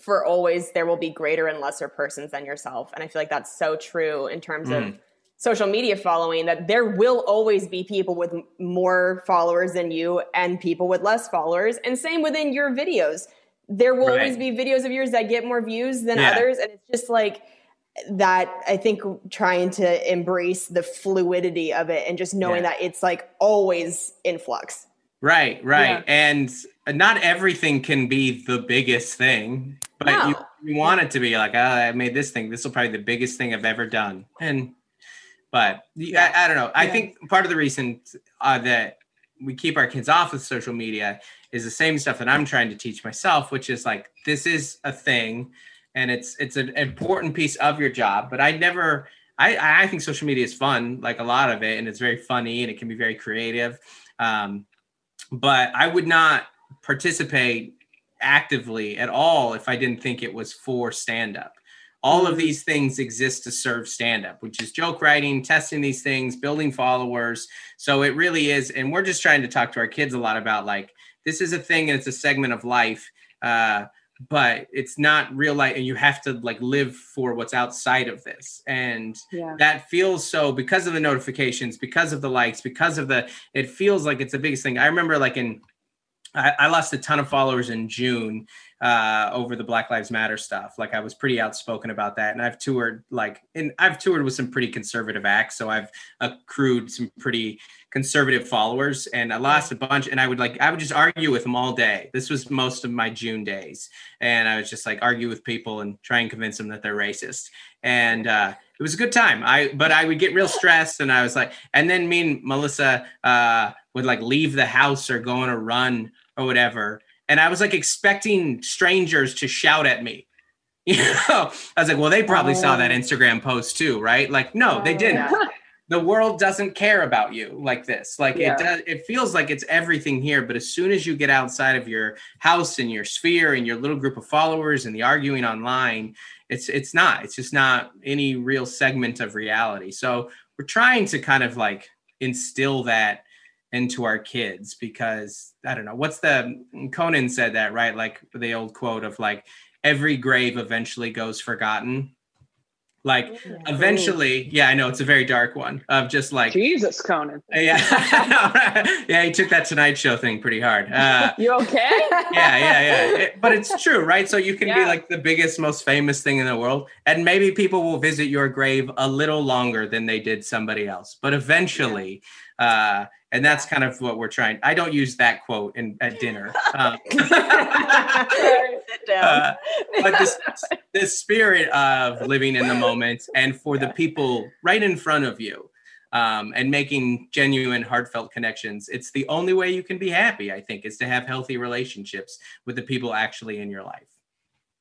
For always there will be greater and lesser persons than yourself. And I feel like that's so true in terms Mm. of social media following, that there will always be people with more followers than you and people with less followers. And same within your videos. There will Right. always be videos of yours that get more views than Yeah. others. And it's just like, that I think trying to embrace the fluidity of it and just knowing Yeah. that it's like always in flux. Right, right. Yeah. And not everything can be the biggest thing, but you, you want it to be like, oh, I made this thing. This will probably be the biggest thing I've ever done. And, but yeah, I, I don't know. I Yeah. think part of the reason uh, that we keep our kids off of social media is the same stuff that I'm trying to teach myself, which is like, this is a thing and it's, it's an important piece of your job, but I never, I, I think social media is fun, like a lot of it, and it's very funny and it can be very creative. Um, but I would not participate actively at all if I didn't think it was for stand up. All of these things exist to serve stand up, which is joke writing, testing these things, building followers. So it really is. And we're just trying to talk to our kids a lot about like, this is a thing and it's a segment of life. Uh, but it's not real life and you have to like live for what's outside of this and Yeah. that feels so because of the notifications because of the likes because of the it feels like it's the biggest thing i remember like in i, I lost a ton of followers in june uh, over the Black Lives Matter stuff. Like I was pretty outspoken about that, and I've toured like, and I've toured with some pretty conservative acts, so I've accrued some pretty conservative followers, and I lost a bunch. And I would like, I would just argue with them all day. This was most of my June days, and I was just like argue with people and try and convince them that they're racist. And uh, it was a good time. I but I would get real stressed, and I was like, and then me and Melissa uh, would like leave the house or go on a run or whatever, and I was like expecting strangers to shout at me. You know, I was like, well, they probably saw that oh. Instagram post too, right? Like, no, they oh, didn't. The world doesn't care about you like this. Like Yeah. it does. It feels like it's everything here, but as soon as you get outside of your house and your sphere and your little group of followers and the arguing online, it's it's not. It's just not any real segment of reality. So we're trying to kind of like instill that into our kids because I don't know what's the Conan said that right like the old quote of like every grave eventually goes forgotten like eventually yeah I know it's a very dark one of just like Jesus, Conan. yeah yeah he took that Tonight Show thing pretty hard uh You okay? yeah, yeah, yeah. It- but it's true, right? So you can be like the biggest, most famous thing in the world, and maybe people will visit your grave a little longer than they did somebody else. But eventually, uh, and that's kind of what we're trying. I don't use that quote in at dinner, um, uh, but this this spirit of living in the moment, and for the people right in front of you. Um, and making genuine, heartfelt connections. It's the only way you can be happy, I think, is to have healthy relationships with the people actually in your life.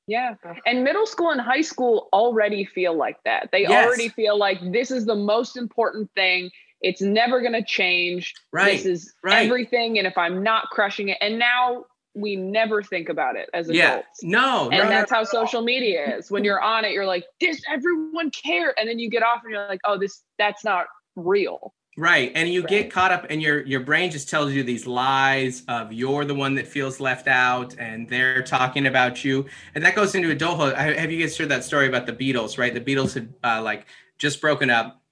Yeah. And middle school and high school already feel like that. They Yes. already feel like this is the most important thing. It's never going to change. Right, This is right. everything. And if I'm not crushing it, and now we never think about it as adults. Yeah. No, And that's how social media is. When you're on it, you're like, this, everyone cared. And then you get off and you're like, oh, this, that's not real. Right. And you get caught up and your your brain just tells you these lies of you're the one that feels left out and they're talking about you. And that goes into adulthood. I- Have you guys heard that story about the Beatles, right? The Beatles had uh, like just broken up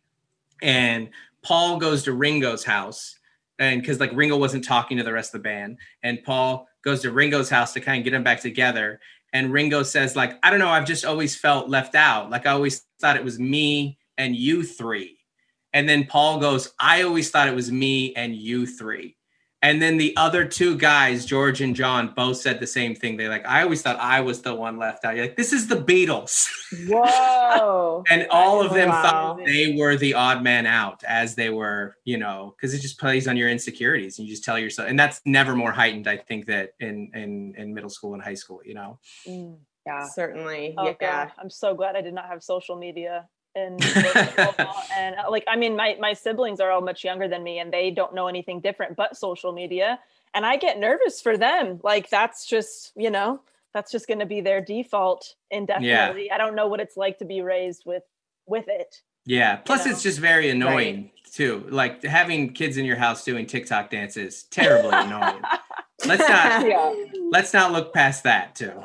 and Paul goes to Ringo's house and because like Ringo wasn't talking to the rest of the band and Paul goes to Ringo's house to kind of get them back together and Ringo says like I don't know I've just always felt left out like I always thought it was me and you three and then Paul goes, I always thought it was me and you three. And then the other two guys, George and John, both said the same thing. They're like, I always thought I was the one left out. You're like, this is the Beatles. Whoa. and all of them Wow. thought they were the odd man out as they were, you know, because it just plays on your insecurities. And you just tell yourself, and that's never more heightened, I think, that in in in middle school and high school, you know. Mm. yeah. Certainly. Oh yeah. god, I'm so glad I did not have social media. And and uh, like I mean, my my siblings are all much younger than me, and they don't know anything different but social media. And I get nervous for them. Like that's just you know that's just going to be their default indefinitely. I don't know what it's like to be raised with with it. Yeah. Plus, know? it's just very annoying too. Like having kids in your house doing TikTok dances, terribly annoying. Let's not Yeah. let's not look past that too.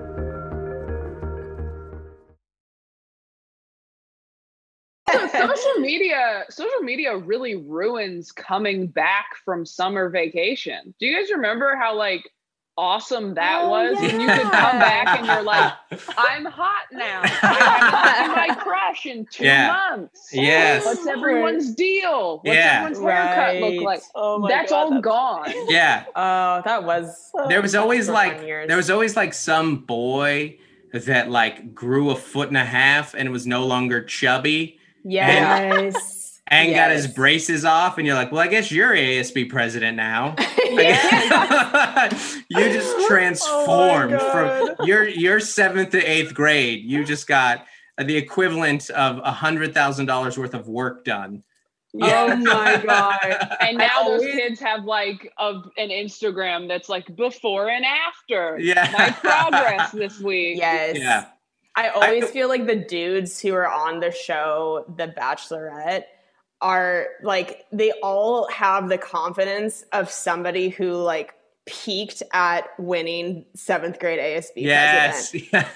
So social media social media really ruins coming back from summer vacation do you guys remember how like awesome that Oh, was when you could come back and you're like i'm hot now i haven't seen my crush in two Yeah. months Yes. what's everyone's deal what's Yeah. everyone's haircut look Right. like Oh my that's God, all that's- gone Yeah. Oh, that was. There was always like there was always like some boy that like grew a foot and a half and was no longer chubby Yes. and got his braces off and you're like, well, I guess you're ASB president now. You just transformed from your your seventh to eighth grade. You just got the equivalent of a hundred thousand dollars worth of work done Oh my god. And now those kids have like a, an Instagram that's like before and after. Yeah. My progress this week. Yes. Yeah. I always feel like the dudes who are on the show, The Bachelorette, are like they all have the confidence of somebody who like peaked at winning seventh grade ASB Yes. president.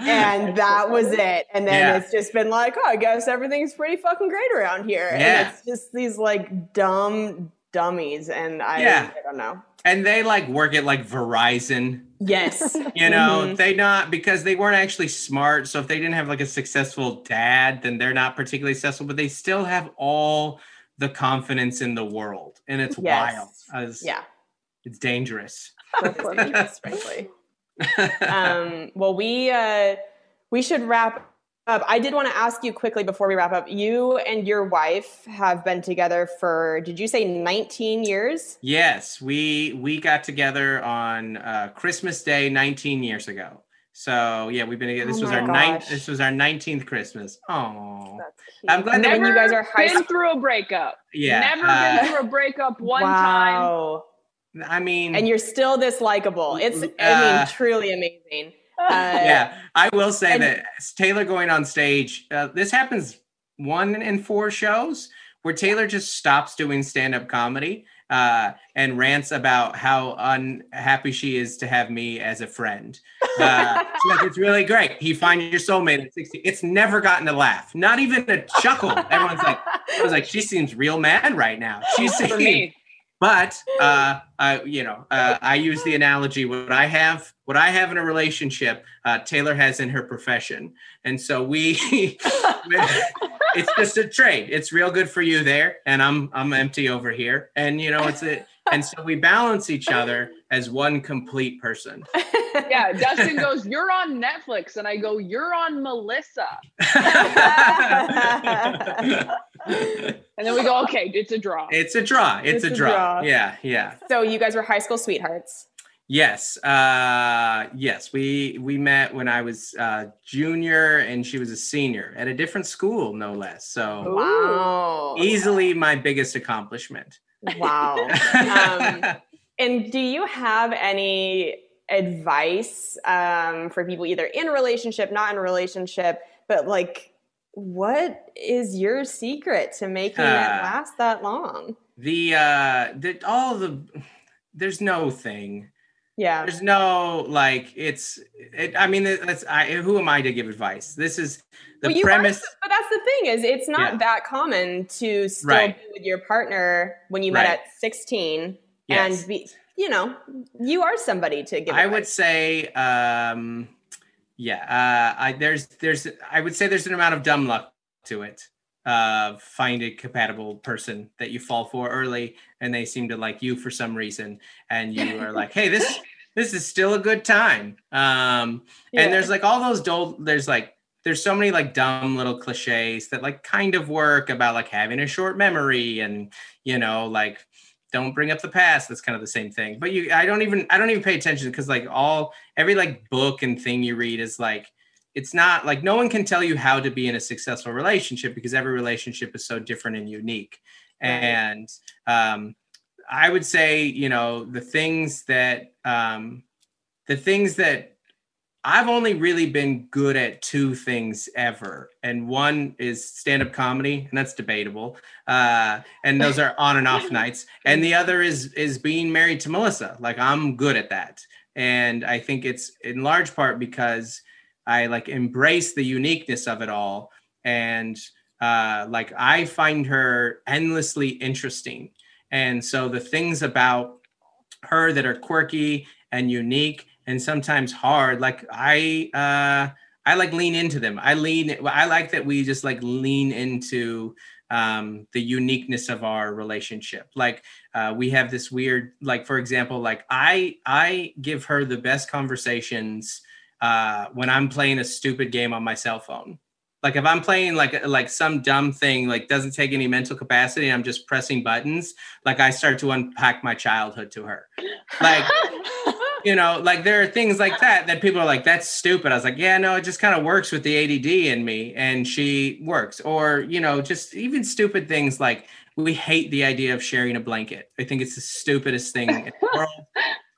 And that was it. And then Yeah. it's just been like, oh, I guess everything's pretty fucking great around here. Yeah. And it's just these like dumb dummies. And I, Yeah. I don't know. And they like work at like Verizon. Yes. You know, Mhm. they not because they weren't actually smart. So if they didn't have like a successful dad, then they're not particularly successful, but they still have all the confidence in the world. And it's Yes. wild. It's- Yeah. It's dangerous. Dangerous, frankly. um, well, we uh, we should wrap up. I did want to ask you quickly before we wrap up. You and your wife have been together for did you say 19 years? Yes, we we got together on uh, Christmas Day 19 years ago. So yeah, we've been together. This Oh was my our ninth. This was our 19th Christmas. Oh, I'm glad that when you guys are high been school. through a breakup. Yeah, Never uh, been through a breakup one time. wow. I mean, And you're still this likable. It's I Uh, mean truly amazing. Uh, yeah, I will say and- that Taylor going on stage. Uh, this happens one in four shows where Taylor just stops doing stand-up comedy uh, and rants about how unhappy she is to have me as a friend. Uh, it's really great. You find your soulmate at 60. It's never gotten a laugh, not even a chuckle. Everyone's like, I was like, she seems real mad right now. She's me. But uh, I, you know, uh, I use the analogy: what I have, what I have in a relationship, uh, Taylor has in her profession, and so we, it's just a trade. It's real good for you there, and I'm I'm empty over here, and you know, it's a, and so we balance each other as one complete person. Yeah, Dustin goes, You're on Netflix. And I go, You're on Melissa. And then we go, Okay, it's a draw. It's a draw. It's, It's a, a draw. draw. Yeah, yeah. so you guys were high school sweethearts. Yes, uh, yes. We we met when I was uh, junior and she was a senior at a different school, no less. So Wow. easily my biggest accomplishment. Wow. Um, and do you have any advice um, for people either in a relationship, not in a relationship, but like, what is your secret to making it Uh, last that long? the uh, the all the there's no thing. Yeah. There's no like it's. It, I mean, that's I. Who am I to give advice? This is the Well, premise. but that's the thing is, it's not Yeah. that common to still Right. be with your partner when you met Right. at 16 Yes. and be, you know, you are somebody to give. I would say, um, yeah, uh, I there's there's I would say there's an amount of dumb luck to it. Uh, find a compatible person that you fall for early, and they seem to like you for some reason, and you are like, hey, this this is still a good time. Um, Yeah. and there's like all those dull. There's like there's so many like dumb little cliches that like kind of work about like having a short memory and you know like don't bring up the past that's kind of the same thing. But you i don't even i don't even pay attention because like all every like book and thing you read is like it's not like no one can tell you how to be in a successful relationship because every relationship is so different and unique. And um i would say you know the things that um the things that I've only really been good at two things ever, and one is stand-up comedy, and that's debatable. Uh, and those are on and off nights. And the other is is being married to Melissa. Like I'm good at that, and I think it's in large part because I like embrace the uniqueness of it all, and uh, like I find her endlessly interesting. And so the things about her that are quirky and unique and sometimes hard like i uh i like lean into them. I lean i like that we just like lean into um the uniqueness of our relationship. Like uh we have this weird like for example like i i give her the best conversations uh when i'm playing a stupid game on my cell phone. Like if i'm playing like like some dumb thing like doesn't take any mental capacity i'm just pressing buttons like i start to unpack my childhood to her. Like you know, like there are things like that that people are like, that's stupid. I was like, yeah, no, it just kind of works with the ADD in me. And she works. Or, you know, just even stupid things like we hate the idea of sharing a blanket. I think it's the stupidest thing in the world.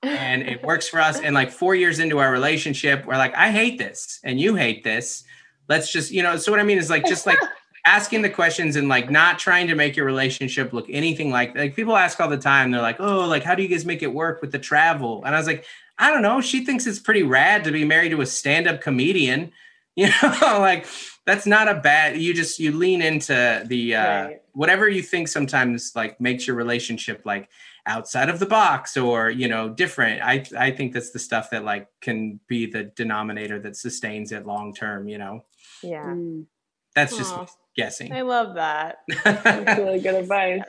And it works for us. And like four years into our relationship, we're like, I hate this and you hate this. Let's just, you know, so what I mean is like, just like, asking the questions and like not trying to make your relationship look anything like like people ask all the time they're like oh like how do you guys make it work with the travel and i was like i don't know she thinks it's pretty rad to be married to a stand-up comedian you know like that's not a bad you just you lean into the uh Right. whatever you think sometimes like makes your relationship like outside of the box or you know different i i think that's the stuff that like can be the denominator that sustains it long term you know Yeah. Mm, that's just Aw. Guessing I love that. that's really good advice.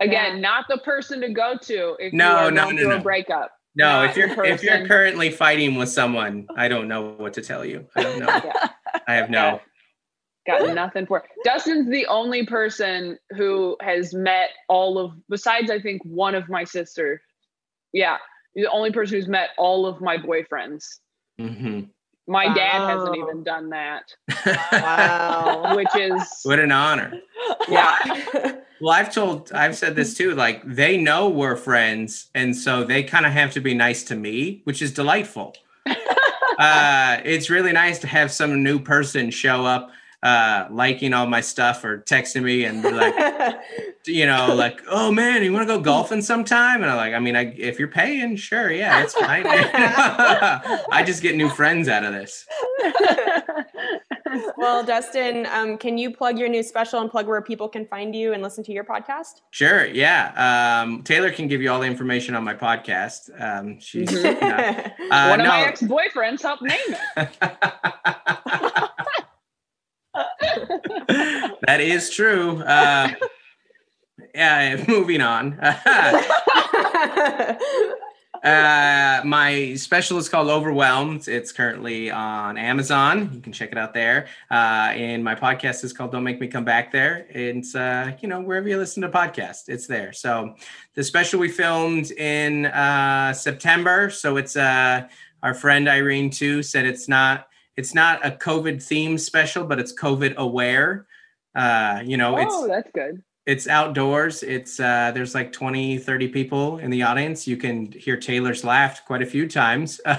Again, Yeah. not the person to go to if No, you no, going no, through no. a breakup. No, Not if you're if you're currently fighting with someone, I don't know what to tell you. I don't know. Yeah. I have no. Got nothing for Dustin's the only person who has met all of besides I think one of my sisters. Yeah. The only person who's met all of my boyfriends. hmm My dad hasn't even done that, Wow. which is what an honor. yeah. Well, I've told, I've said this too. Like they know we're friends, and so they kind of have to be nice to me, which is delightful. uh, it's really nice to have some new person show up, uh, liking all my stuff or texting me and be like, you know, like, oh man, you want to go golfing sometime? And I'm like, I mean, I, if you're paying, sure, yeah, it's fine. I just get new friends out of this. well, Dustin, um, can you plug your new special and plug where people can find you and listen to your podcast? Sure, yeah. Um, Taylor can give you all the information on my podcast. Um, she's you know, uh, one of my ex-boyfriends helped name it. that is true. Uh, yeah, moving on. Uh, my special is called Overwhelmed. It's currently on Amazon. You can check it out there. Uh, and my podcast is called Don't Make Me Come Back There. It's, uh, you know, wherever you listen to podcasts, it's there. So the special we filmed in uh, September. So it's uh, our friend Irene too said it's not it's not a COVID theme special, but it's COVID aware. Uh, you know, it's Oh, that's good. it's outdoors. It's uh there's like 20 30 people in the audience. You can hear taylor's laughed quite a few times.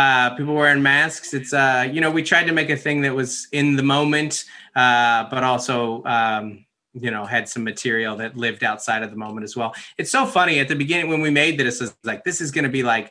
Uh people wearing masks. It's uh you know we tried to make a thing that was in the moment uh but also um you know had some material that lived outside of the moment as well. It's so funny. At the beginning when we made this it's like this is going to be like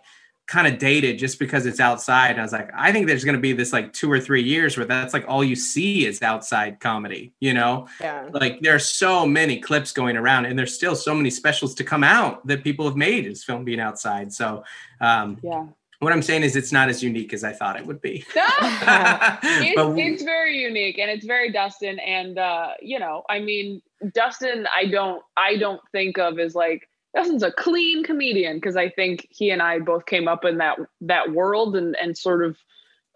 kind of dated just because it's outside and i was like i think there's going to be this like two or three years where that's like all you see is outside comedy you know yeah. like there are so many clips going around and there's still so many specials to come out that people have made as film being outside so um Yeah. what i'm saying is it's not as unique as i thought it would be it's, but it's very unique and it's very Dustin. And uh, you know, I mean, Dustin, I don't I don't think of as like Dustin's a clean comedian because I think he and I both came up in that that world and and sort of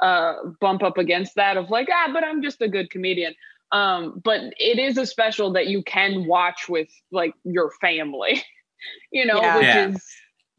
uh bump up against that of like, ah, but I'm just a good comedian. Um, but it is a special that you can watch with like your family, you know, Yeah. which Yeah. is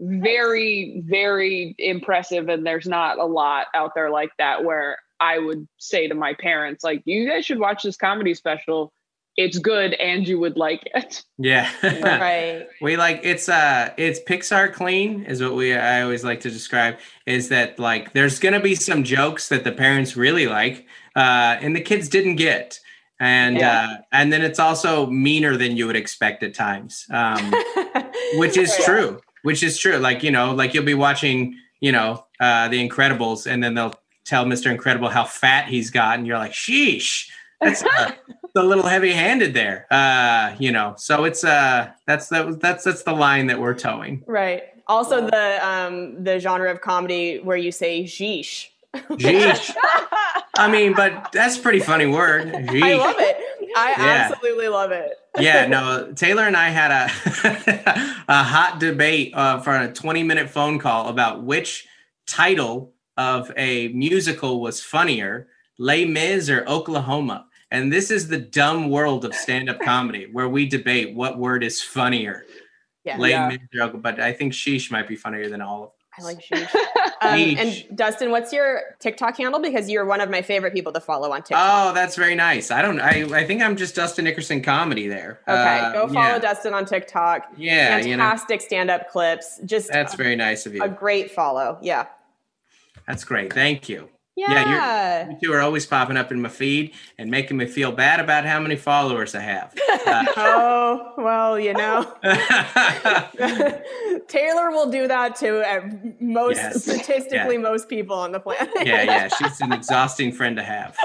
very, very impressive. And there's not a lot out there like that where I would say to my parents, like, you guys should watch this comedy special. It's good and you would like it. yeah Right. we like it's uh it's pixar clean is what we i always like to describe is that like there's gonna be some jokes that the parents really like uh and the kids didn't get and Yeah. uh and then it's also meaner than you would expect at times um which is Yeah. true which is true like you know like you'll be watching you know uh the incredibles and then they'll tell mr incredible how fat he's got and you're like sheesh that's uh, a little heavy handed there uh you know so it's uh that's that that's that's the line that we're towing Right. Also, the um, the genre of comedy where you say "sheesh." Sheesh. i mean but that's a pretty funny word I love it. I Yeah. absolutely love it. yeah, no, Taylor and I had a a hot debate uh, for a 20 minute phone call about which title of a musical was funnier, Les Mis or Oklahoma. And this is the dumb world of stand up comedy where we debate what word is funnier, Yeah. Les Yeah. Mis or Oklahoma. But I think Sheesh might be funnier than all of them. I like sheesh. Um, and Dustin, what's your TikTok handle? Because you're one of my favorite people to follow on TikTok. Oh, that's very nice. I don't. I I think I'm just Dustin Nickerson comedy there. Okay, Uh, go follow yeah. Dustin on TikTok. Yeah, you know. fantastic stand-up clips. Just That's very nice of you. a great follow. Yeah, That's great. Thank you. Yeah. You two are always popping up in my feed and making me feel bad about how many followers I have. Uh, oh well, you know, Taylor will do that to most Yes, statistically yeah. most people on the planet. yeah, yeah, she's an exhausting friend to have.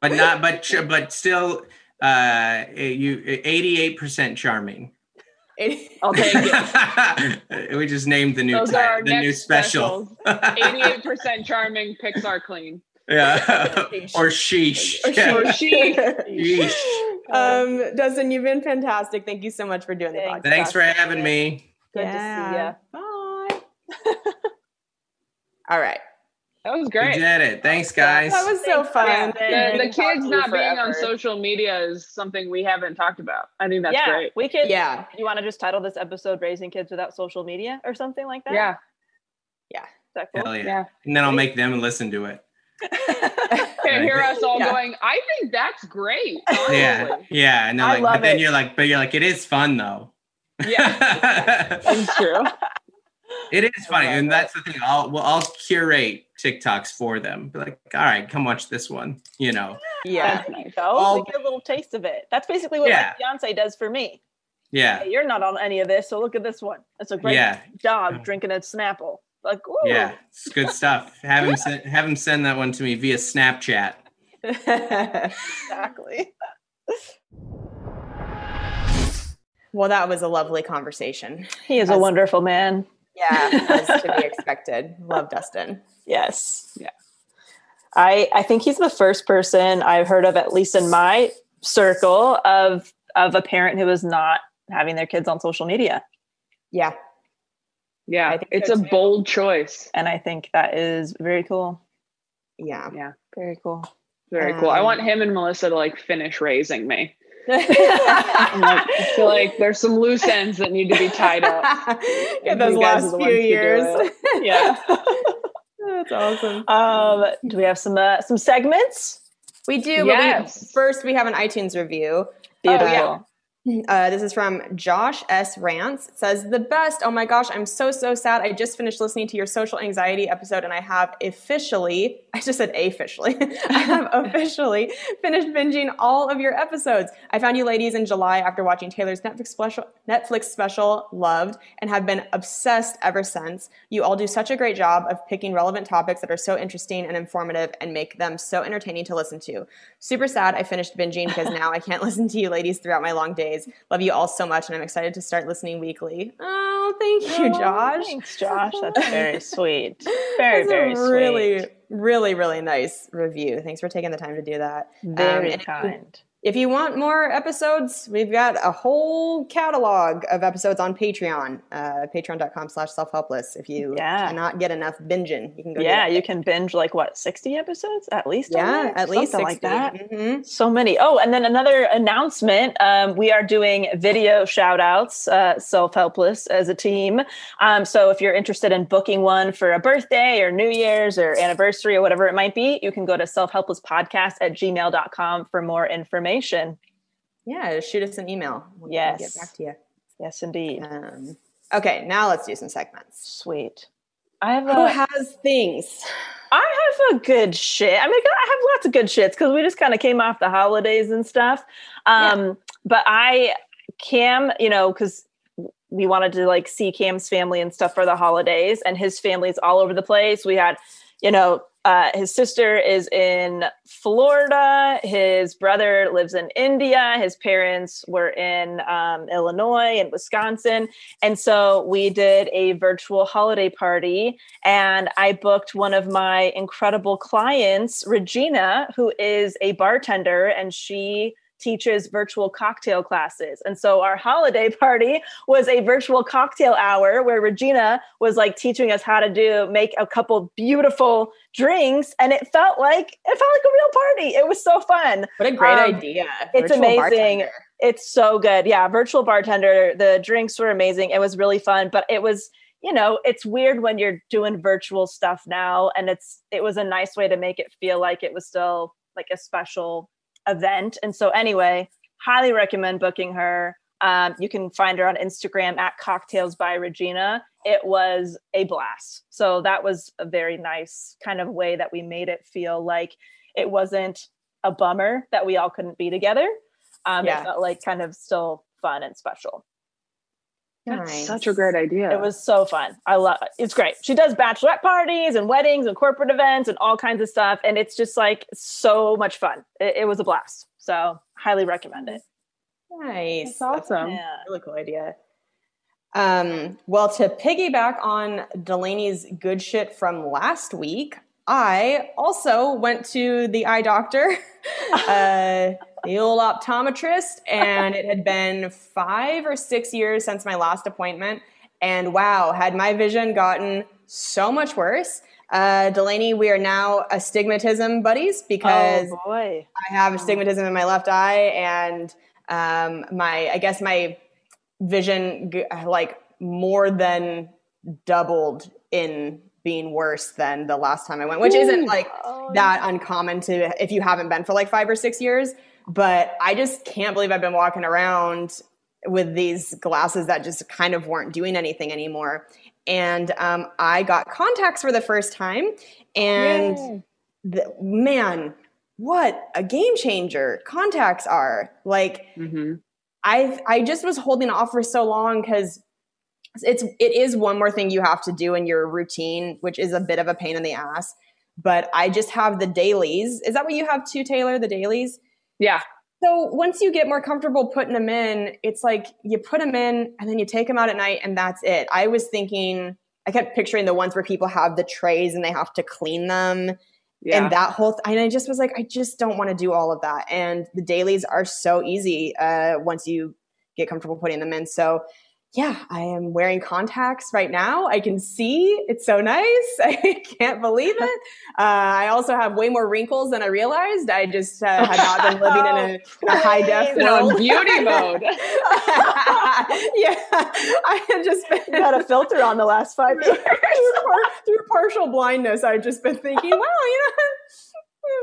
But not, but but still, uh, you eighty-eight percent charming. I'll take it. we just named the new Those ti- the new special. Eighty-eight percent charming, Pixar clean. yeah, or sheesh. Yeah. Or she. Sheesh. um, Dustin, you've been fantastic. Thank you so much for doing the Thanks. podcast. Thanks for having me. Good Yeah. to see you. Bye. All right. That was great. We great. did it. Thanks, guys. That was so fun. Yeah, the, the kids not being on social media is something we haven't talked about. I think see that's yeah, great. we could. Yeah. You want to just title this episode "Raising Kids Without Social Media" or something like that? Yeah, Is that cool? Hell yeah. yeah. And then I'll make them listen to it. Okay, hear us all Yeah. going. I think that's great. Yeah. honestly." Yeah. And I like, love but then it. you're like, but you're like, it is fun though. Yeah, it's true. it is funny. love And it. that's the thing. I'll well, I'll curate TikToks for them. Be like, all right, come watch this one. You know. Yeah. There nice. go. All- we get a little taste of it. That's basically what Yeah. my fiance does for me. Yeah. Hey, you're not on any of this, so look at this one. It's a great Yeah. dog drinking a Snapple. Like, ooh. Yeah. It's good stuff. Have him send have him send that one to me via Snapchat. exactly. well, that was a lovely conversation. He is a wonderful man. Yeah, as to be expected. Love Dustin. Yes. Yeah. I I think he's the first person I've heard of, at least in my circle, of of a parent who is not having their kids on social media. Yeah. Yeah, I think it's a too. bold choice. And I think that is very cool. Yeah. Yeah, Very cool. very cool. I Um, want him and Melissa to like finish raising me. I'm like, I feel like there's some loose ends that need to be tied up. yeah, those last few ones to do years. Yeah. That's awesome. Um, do we have some uh, some segments? We do. Yes. But we, first, we have an iTunes review. Beautiful. yeah. Uh, this is from Josh S. Rants. It says, The best. Oh my gosh, I'm so, so sad. I just finished listening to your social anxiety episode and I have officially, I just said officially, I have officially finished binging all of your episodes. I found you ladies in July after watching Taylor's Netflix special, Netflix special, Loved, and have been obsessed ever since. You all do such a great job of picking relevant topics that are so interesting and informative and make them so entertaining to listen to. Super sad I finished binging because now I can't listen to you ladies throughout my long days. Love you all so much, and I'm excited to start listening weekly. Oh, thank you, Oh, Josh. Thanks, Josh. That's very sweet. Very, very a sweet. really, really, really nice review. Thanks for taking the time to do that. Um, very you- kind. If you want more episodes, we've got a whole catalog of episodes on Patreon, uh, patreon.com slash self-helpless. If you Yeah. cannot get enough binging, you can go Yeah, you can binge like what, 60 episodes at least? Yeah, at least Something 60. like that. Mhm. So many. Oh, and then another announcement. Um, we are doing video shout outs, uh, self helpless as a team. Um, so if you're interested in booking one for a birthday or New Year's or anniversary or whatever it might be, you can go to selfhelplesspodcast at gmail.com for more information. Yeah, shoot us an email. We'll Yes. get back to you. Yes, indeed. Um, okay, now let's do some segments. Sweet. I have a, Who has things? I have a good shit. I mean, I have lots of good shits because we just kind of came off the holidays and stuff. Um, But I, Cam, you know, because we wanted to like see Cam's family and stuff for the holidays, and his family's all over the place. We had, you know, uh, his sister is in Florida. His brother lives in India. His parents were in um, Illinois and Wisconsin. And so we did a virtual holiday party. And I booked one of my incredible clients, Regina, who is a bartender, and she teaches virtual cocktail classes. And so our holiday party was a virtual cocktail hour where Regina was like teaching us how to do make a couple beautiful drinks and it felt like it felt like a real party. It was so fun. What a great Um, idea. it's Virtual amazing. bartender. It's so good. Yeah, virtual bartender. The drinks were amazing. It was really fun, but it was you know, it's weird when you're doing virtual stuff now, and it's it was a nice way to make it feel like it was still like a special event. And so, anyway, highly recommend booking her. Um, you can find her on Instagram at Cocktails by Regina. It was a blast. So that was a very nice kind of way that we made it feel like it wasn't a bummer that we all couldn't be together. Um, Yeah. It felt like kind of still fun and special. That's Nice. such a great idea. It was so fun. I love it. It's great. She does bachelorette parties and weddings and corporate events and all kinds of stuff. And it's just like so much fun. It, it was a blast. So highly recommend it. Nice. That's awesome. Yeah. Really cool idea. Um, well, to piggyback on Delanie's good shit from last week, I also went to the eye doctor, uh, the old optometrist, and it had been five or six years since my last appointment. And wow, had my vision gotten so much worse. Uh, Delanie, we are now astigmatism buddies because oh boy. I have astigmatism in my left eye, and um, my I guess my vision like more than doubled in being worse than the last time I went, which isn't like Oh, that uncommon to if you haven't been for like five or six years. But I just can't believe I've been walking around with these glasses that just kind of weren't doing anything anymore. And um, I got contacts for the first time, and the, man, what a game changer contacts are! Like hmm I I just was holding off for so long because it's it is one more thing you have to do in your routine, which is a bit of a pain in the ass. But I just have the dailies. Is that what you have too, Taylor? The dailies. Yeah. So once you get more comfortable putting them in, it's like you put them in and then you take them out at night and that's it. I was thinking, I kept picturing the ones where people have the trays and they have to clean them Yeah. and that whole th- and i just was like i just don't want to do all of that and the dailies are so easy uh, once you get comfortable putting them in so yeah i am wearing contacts right now. I can see. It's so nice. I can't believe it. Uh, i also have way more wrinkles than i realized. I just uh, had not been living in a, in a high def Been on world beauty mode. yeah i had just been You got a filter on the last five years. through, par- through partial blindness, I've just been thinking, well, you know,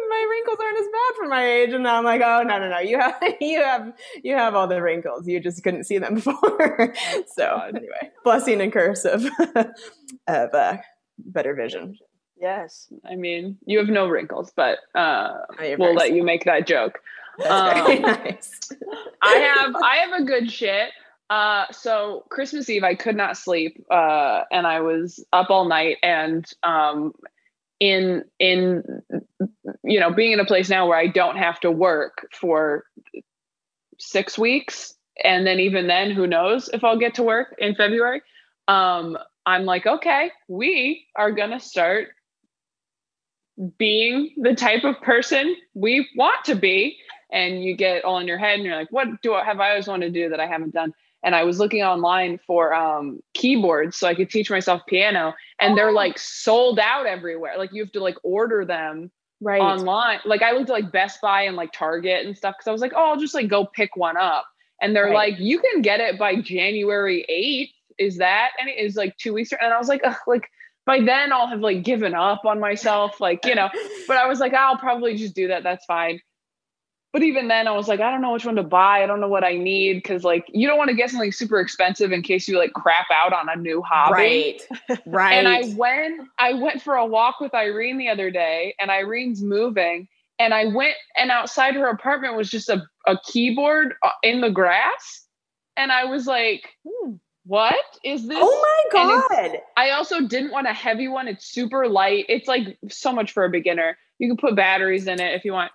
my wrinkles aren't as bad for my age, and now I'm like, oh no, no, no, you have, you have, you have all the wrinkles. You just couldn't see them before. so anyway, blessing and curse of of uh, better vision. Yes. I mean, you have no wrinkles, but uh, Oh, we'll let you make that joke. Um, nice. I have I have a good shit. Uh, so Christmas Eve, I could not sleep, uh, and I was up all night. And um, in in you know, being in a place now where I don't have to work for six weeks, and then even then, who knows if I'll get to work in February. Um, I'm like, okay, we are gonna start being the type of person we want to be. And you get all in your head and you're like what do I have I always wanted to do that I haven't done and I was looking online for um keyboards so I could teach myself piano and they're like sold out everywhere like you have to like order them Right. online like I looked at like Best Buy and like Target and stuff because I was like oh I'll just like go pick one up and they're Right. like you can get it by January 8th is that and it is like two weeks and I was like like by then I'll have like given up on myself like you know but I was like, I'll probably just do that. That's fine. But even then, I was like, I don't know which one to buy. I don't know what I need because, like, you don't want to get something super expensive in case you like crap out on a new hobby. right. Right. And I went, I went for a walk with Irene the other day, and Irene's moving, and I went, and outside her apartment was just a, a keyboard uh, in the grass, and I was like, hmm, what is this? oh my god. I also didn't want a heavy one. It's super light. It's like so much for a beginner. You can put batteries in it if you want.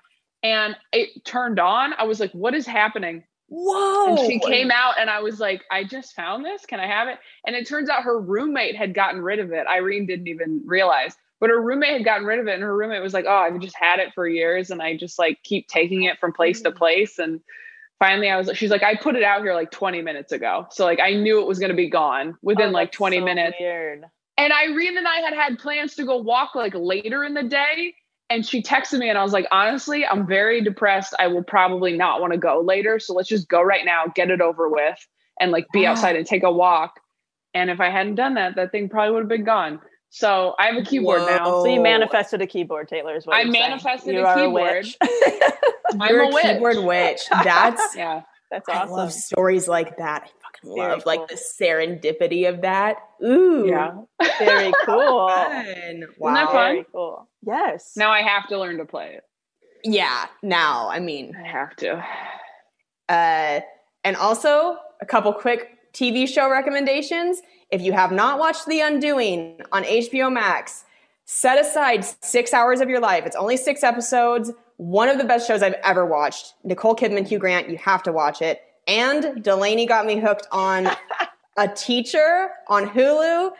And it turned on. I was like, what is happening? Whoa. And she came out and I was like, I just found this. Can I have it? And it turns out her roommate had gotten rid of it. Irene didn't even realize. But her roommate had gotten rid of it. And her roommate was like, Oh, I've just had it for years. And I just like keep taking it from place to mm. place. And finally I was she's like, I put it out here like 20 minutes ago. So like I knew it was gonna be gone within Oh, like 20 so minutes. Weird. And Irene and I had had plans to go walk like later in the day. And she texted me, and I was like, honestly, I'm very depressed. I will probably not want to go later. So let's just go right now, get it over with, and like be outside and take a walk. And if I hadn't done that, that thing probably would have been gone. So I have a keyboard now. So you manifested a keyboard, Taylor. Is what I you're saying. manifested You a are keyboard. witch. I'm You're a witch. keyboard witch. That's Yeah. That's I awesome. love stories like that. I fucking Very love like the serendipity of that. Ooh. Yeah. Very cool. Fun. Wow. that fun? Very cool. Yes. Now I have to learn to play it. Yeah. Now, I mean, I have to. Uh, and also, a couple quick TV show recommendations. If you have not watched The Undoing on HBO Max, set aside six hours of your life. It's only six episodes. One of the best shows I've ever watched. Nicole Kidman, Hugh Grant, you have to watch it. And Delanie got me hooked on A Teacher on Hulu.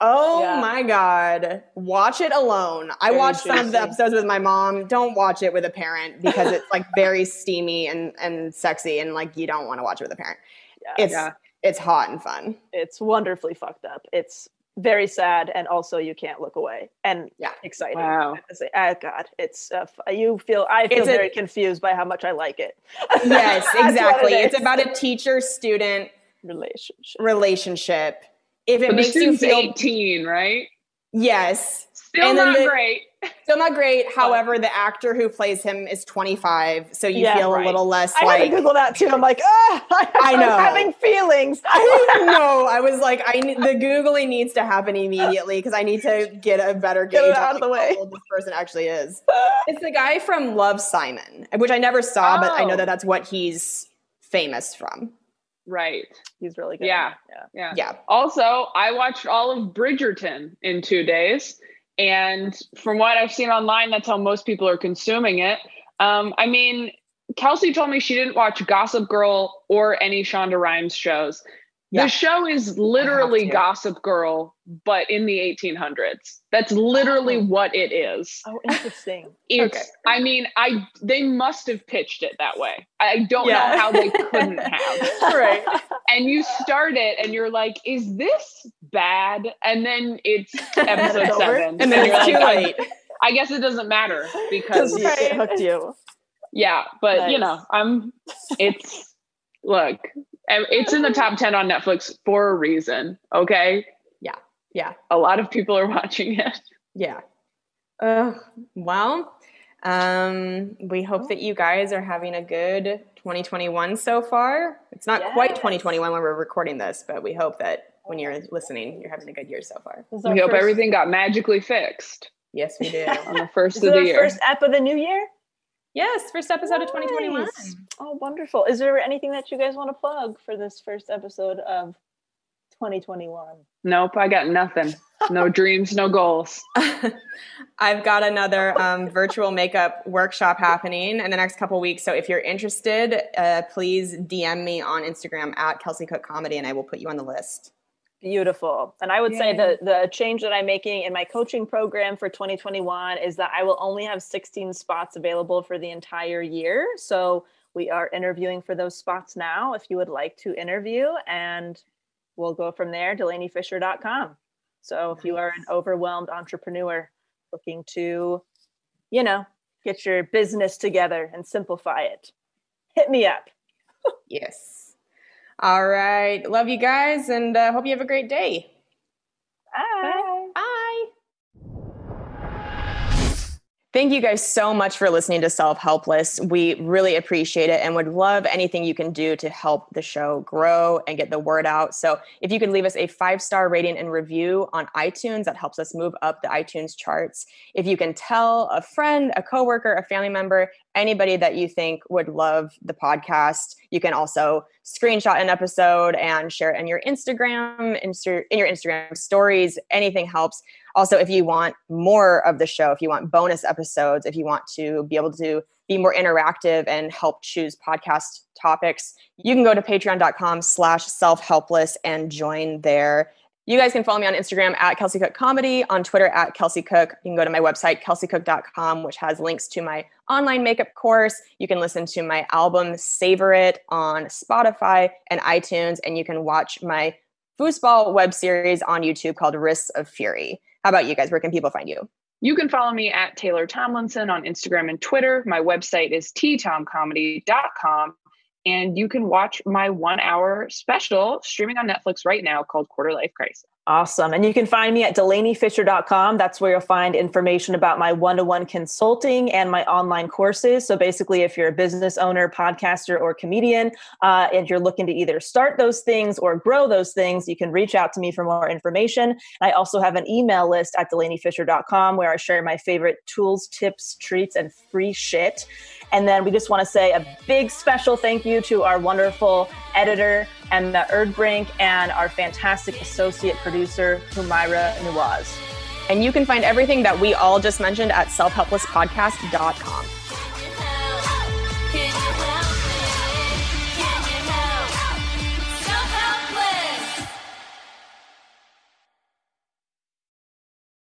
Oh Yeah. my god. Watch it alone. I Very watched some of the episodes with my mom. Don't watch it with a parent because it's like very steamy and and sexy and like you don't want to watch it with a parent. Yeah. It's Yeah. it's hot and fun. it's wonderfully fucked up. It's very sad, and also you can't look away. And Yeah. exciting. Wow. At Oh God, it's uh, you feel. I feel It's a- very confused by how much I like it. Yes, exactly. it It's about a teacher student relationship. relationship. If it But makes you feel 18, right? yes, Still And not the- great. Still not great. However, the actor who plays him is 25, so you Yeah, feel right. a little less I had to Google that too. I'm like, ah, I, I know. I'm having feelings. I know. I was like, I ne- the googling needs to happen immediately because I need to get a better Get gauge it out on of the way. how old this person actually is. It's the guy from Love Simon, which I never saw, but I know Oh. that that's what he's famous from. Right. He's really good. Yeah. yeah. Yeah. Yeah. Also, I watched all of Bridgerton in two days. And from what I've seen online, that's how most people are consuming it. Um, I mean, Kelsey told me she didn't watch Gossip Girl or any Shonda Rhimes shows. Yeah. The show is literally. Gossip Girl, but in the 1800s. That's literally Oh. what it is. Oh, interesting. It's, Okay. I mean, I they must have pitched it that way. I don't Yeah. know how they couldn't have Right. and you start it and you're like, is this bad? And then it's episode It's seven. And then you're it's too like, late. I, I guess it doesn't matter Because because you, it hooked you. yeah, but you know, I'm it's look, and it's in the top 10 on Netflix for a reason. Okay. Yeah. Yeah. A lot of people are watching it. Yeah. Uh, well, um, we hope that you guys are having a good 2021 so far. It's not quite 2021 when we're recording this, but we hope that when you're listening, you're having a good year so far. This is We hope everything got magically fixed Yes, we do. on the first Is of it the our year. first ep of the new year? Yes, first episode of 2021. Oh, wonderful. Is there anything that you guys want to plug for this first episode of 2021? Nope, I got nothing. No dreams, no goals. I've got another um, virtual makeup workshop happening in the next couple weeks. So if you're interested, uh, please DM me on Instagram at Kelsey Cook Comedy, and I will put you on the list. Beautiful. And I would say the the change that I'm making in my coaching program for 2021 is that I will only have 16 spots available for the entire year. So we are interviewing for those spots now if you would like to interview and we'll go from there delaniefischer.com. So if you are an overwhelmed entrepreneur looking to you know, get your business together and simplify it, hit me up. Yes. All right. Love you guys, and uh, hope you have a great day. Bye. Bye. Thank you guys so much for listening to Self Helpless. We really appreciate it and would love anything you can do to help the show grow and get the word out. So, if you could leave us a five star rating and review on iTunes, that helps us move up the iTunes charts. If you can tell a friend, a coworker, a family member, anybody that you think would love the podcast, you can also screenshot an episode and share it in your Instagram, in your Instagram stories. Anything helps. Also, if you want more of the show, if you want bonus episodes, if you want to be able to be more interactive and help choose podcast topics, you can go to patreon.com slash self-helpless and join there. You guys can follow me on Instagram at Kelsey Cook Comedy, on Twitter at Kelsey Cook. You can go to my website, kelseycook.com, which has links to my online makeup course. You can listen to my album, Savor It, on Spotify and iTunes, and you can watch my foosball web series on YouTube called Risks of Fury. How about you guys? Where can people find you? You can follow me at Taylor Tomlinson on Instagram and Twitter. My website is ttomcomedy.com. And you can watch my one hour special streaming on Netflix right now called Quarter Life Crisis. Awesome. And you can find me at delaniefischer.com. That's where you'll find information about my one to one consulting and my online courses. So basically, if you're a business owner, podcaster, or comedian, uh, and you're looking to either start those things or grow those things, you can reach out to me for more information. I also have an email list at delaniefischer.com where I share my favorite tools, tips, treats, and free shit. And then we just want to say a big special thank you to our wonderful editor, Emma Erdbrink, and our fantastic associate producer, Humaira Nawaz. And you can find everything that we all just mentioned at selfhelplesspodcast.com.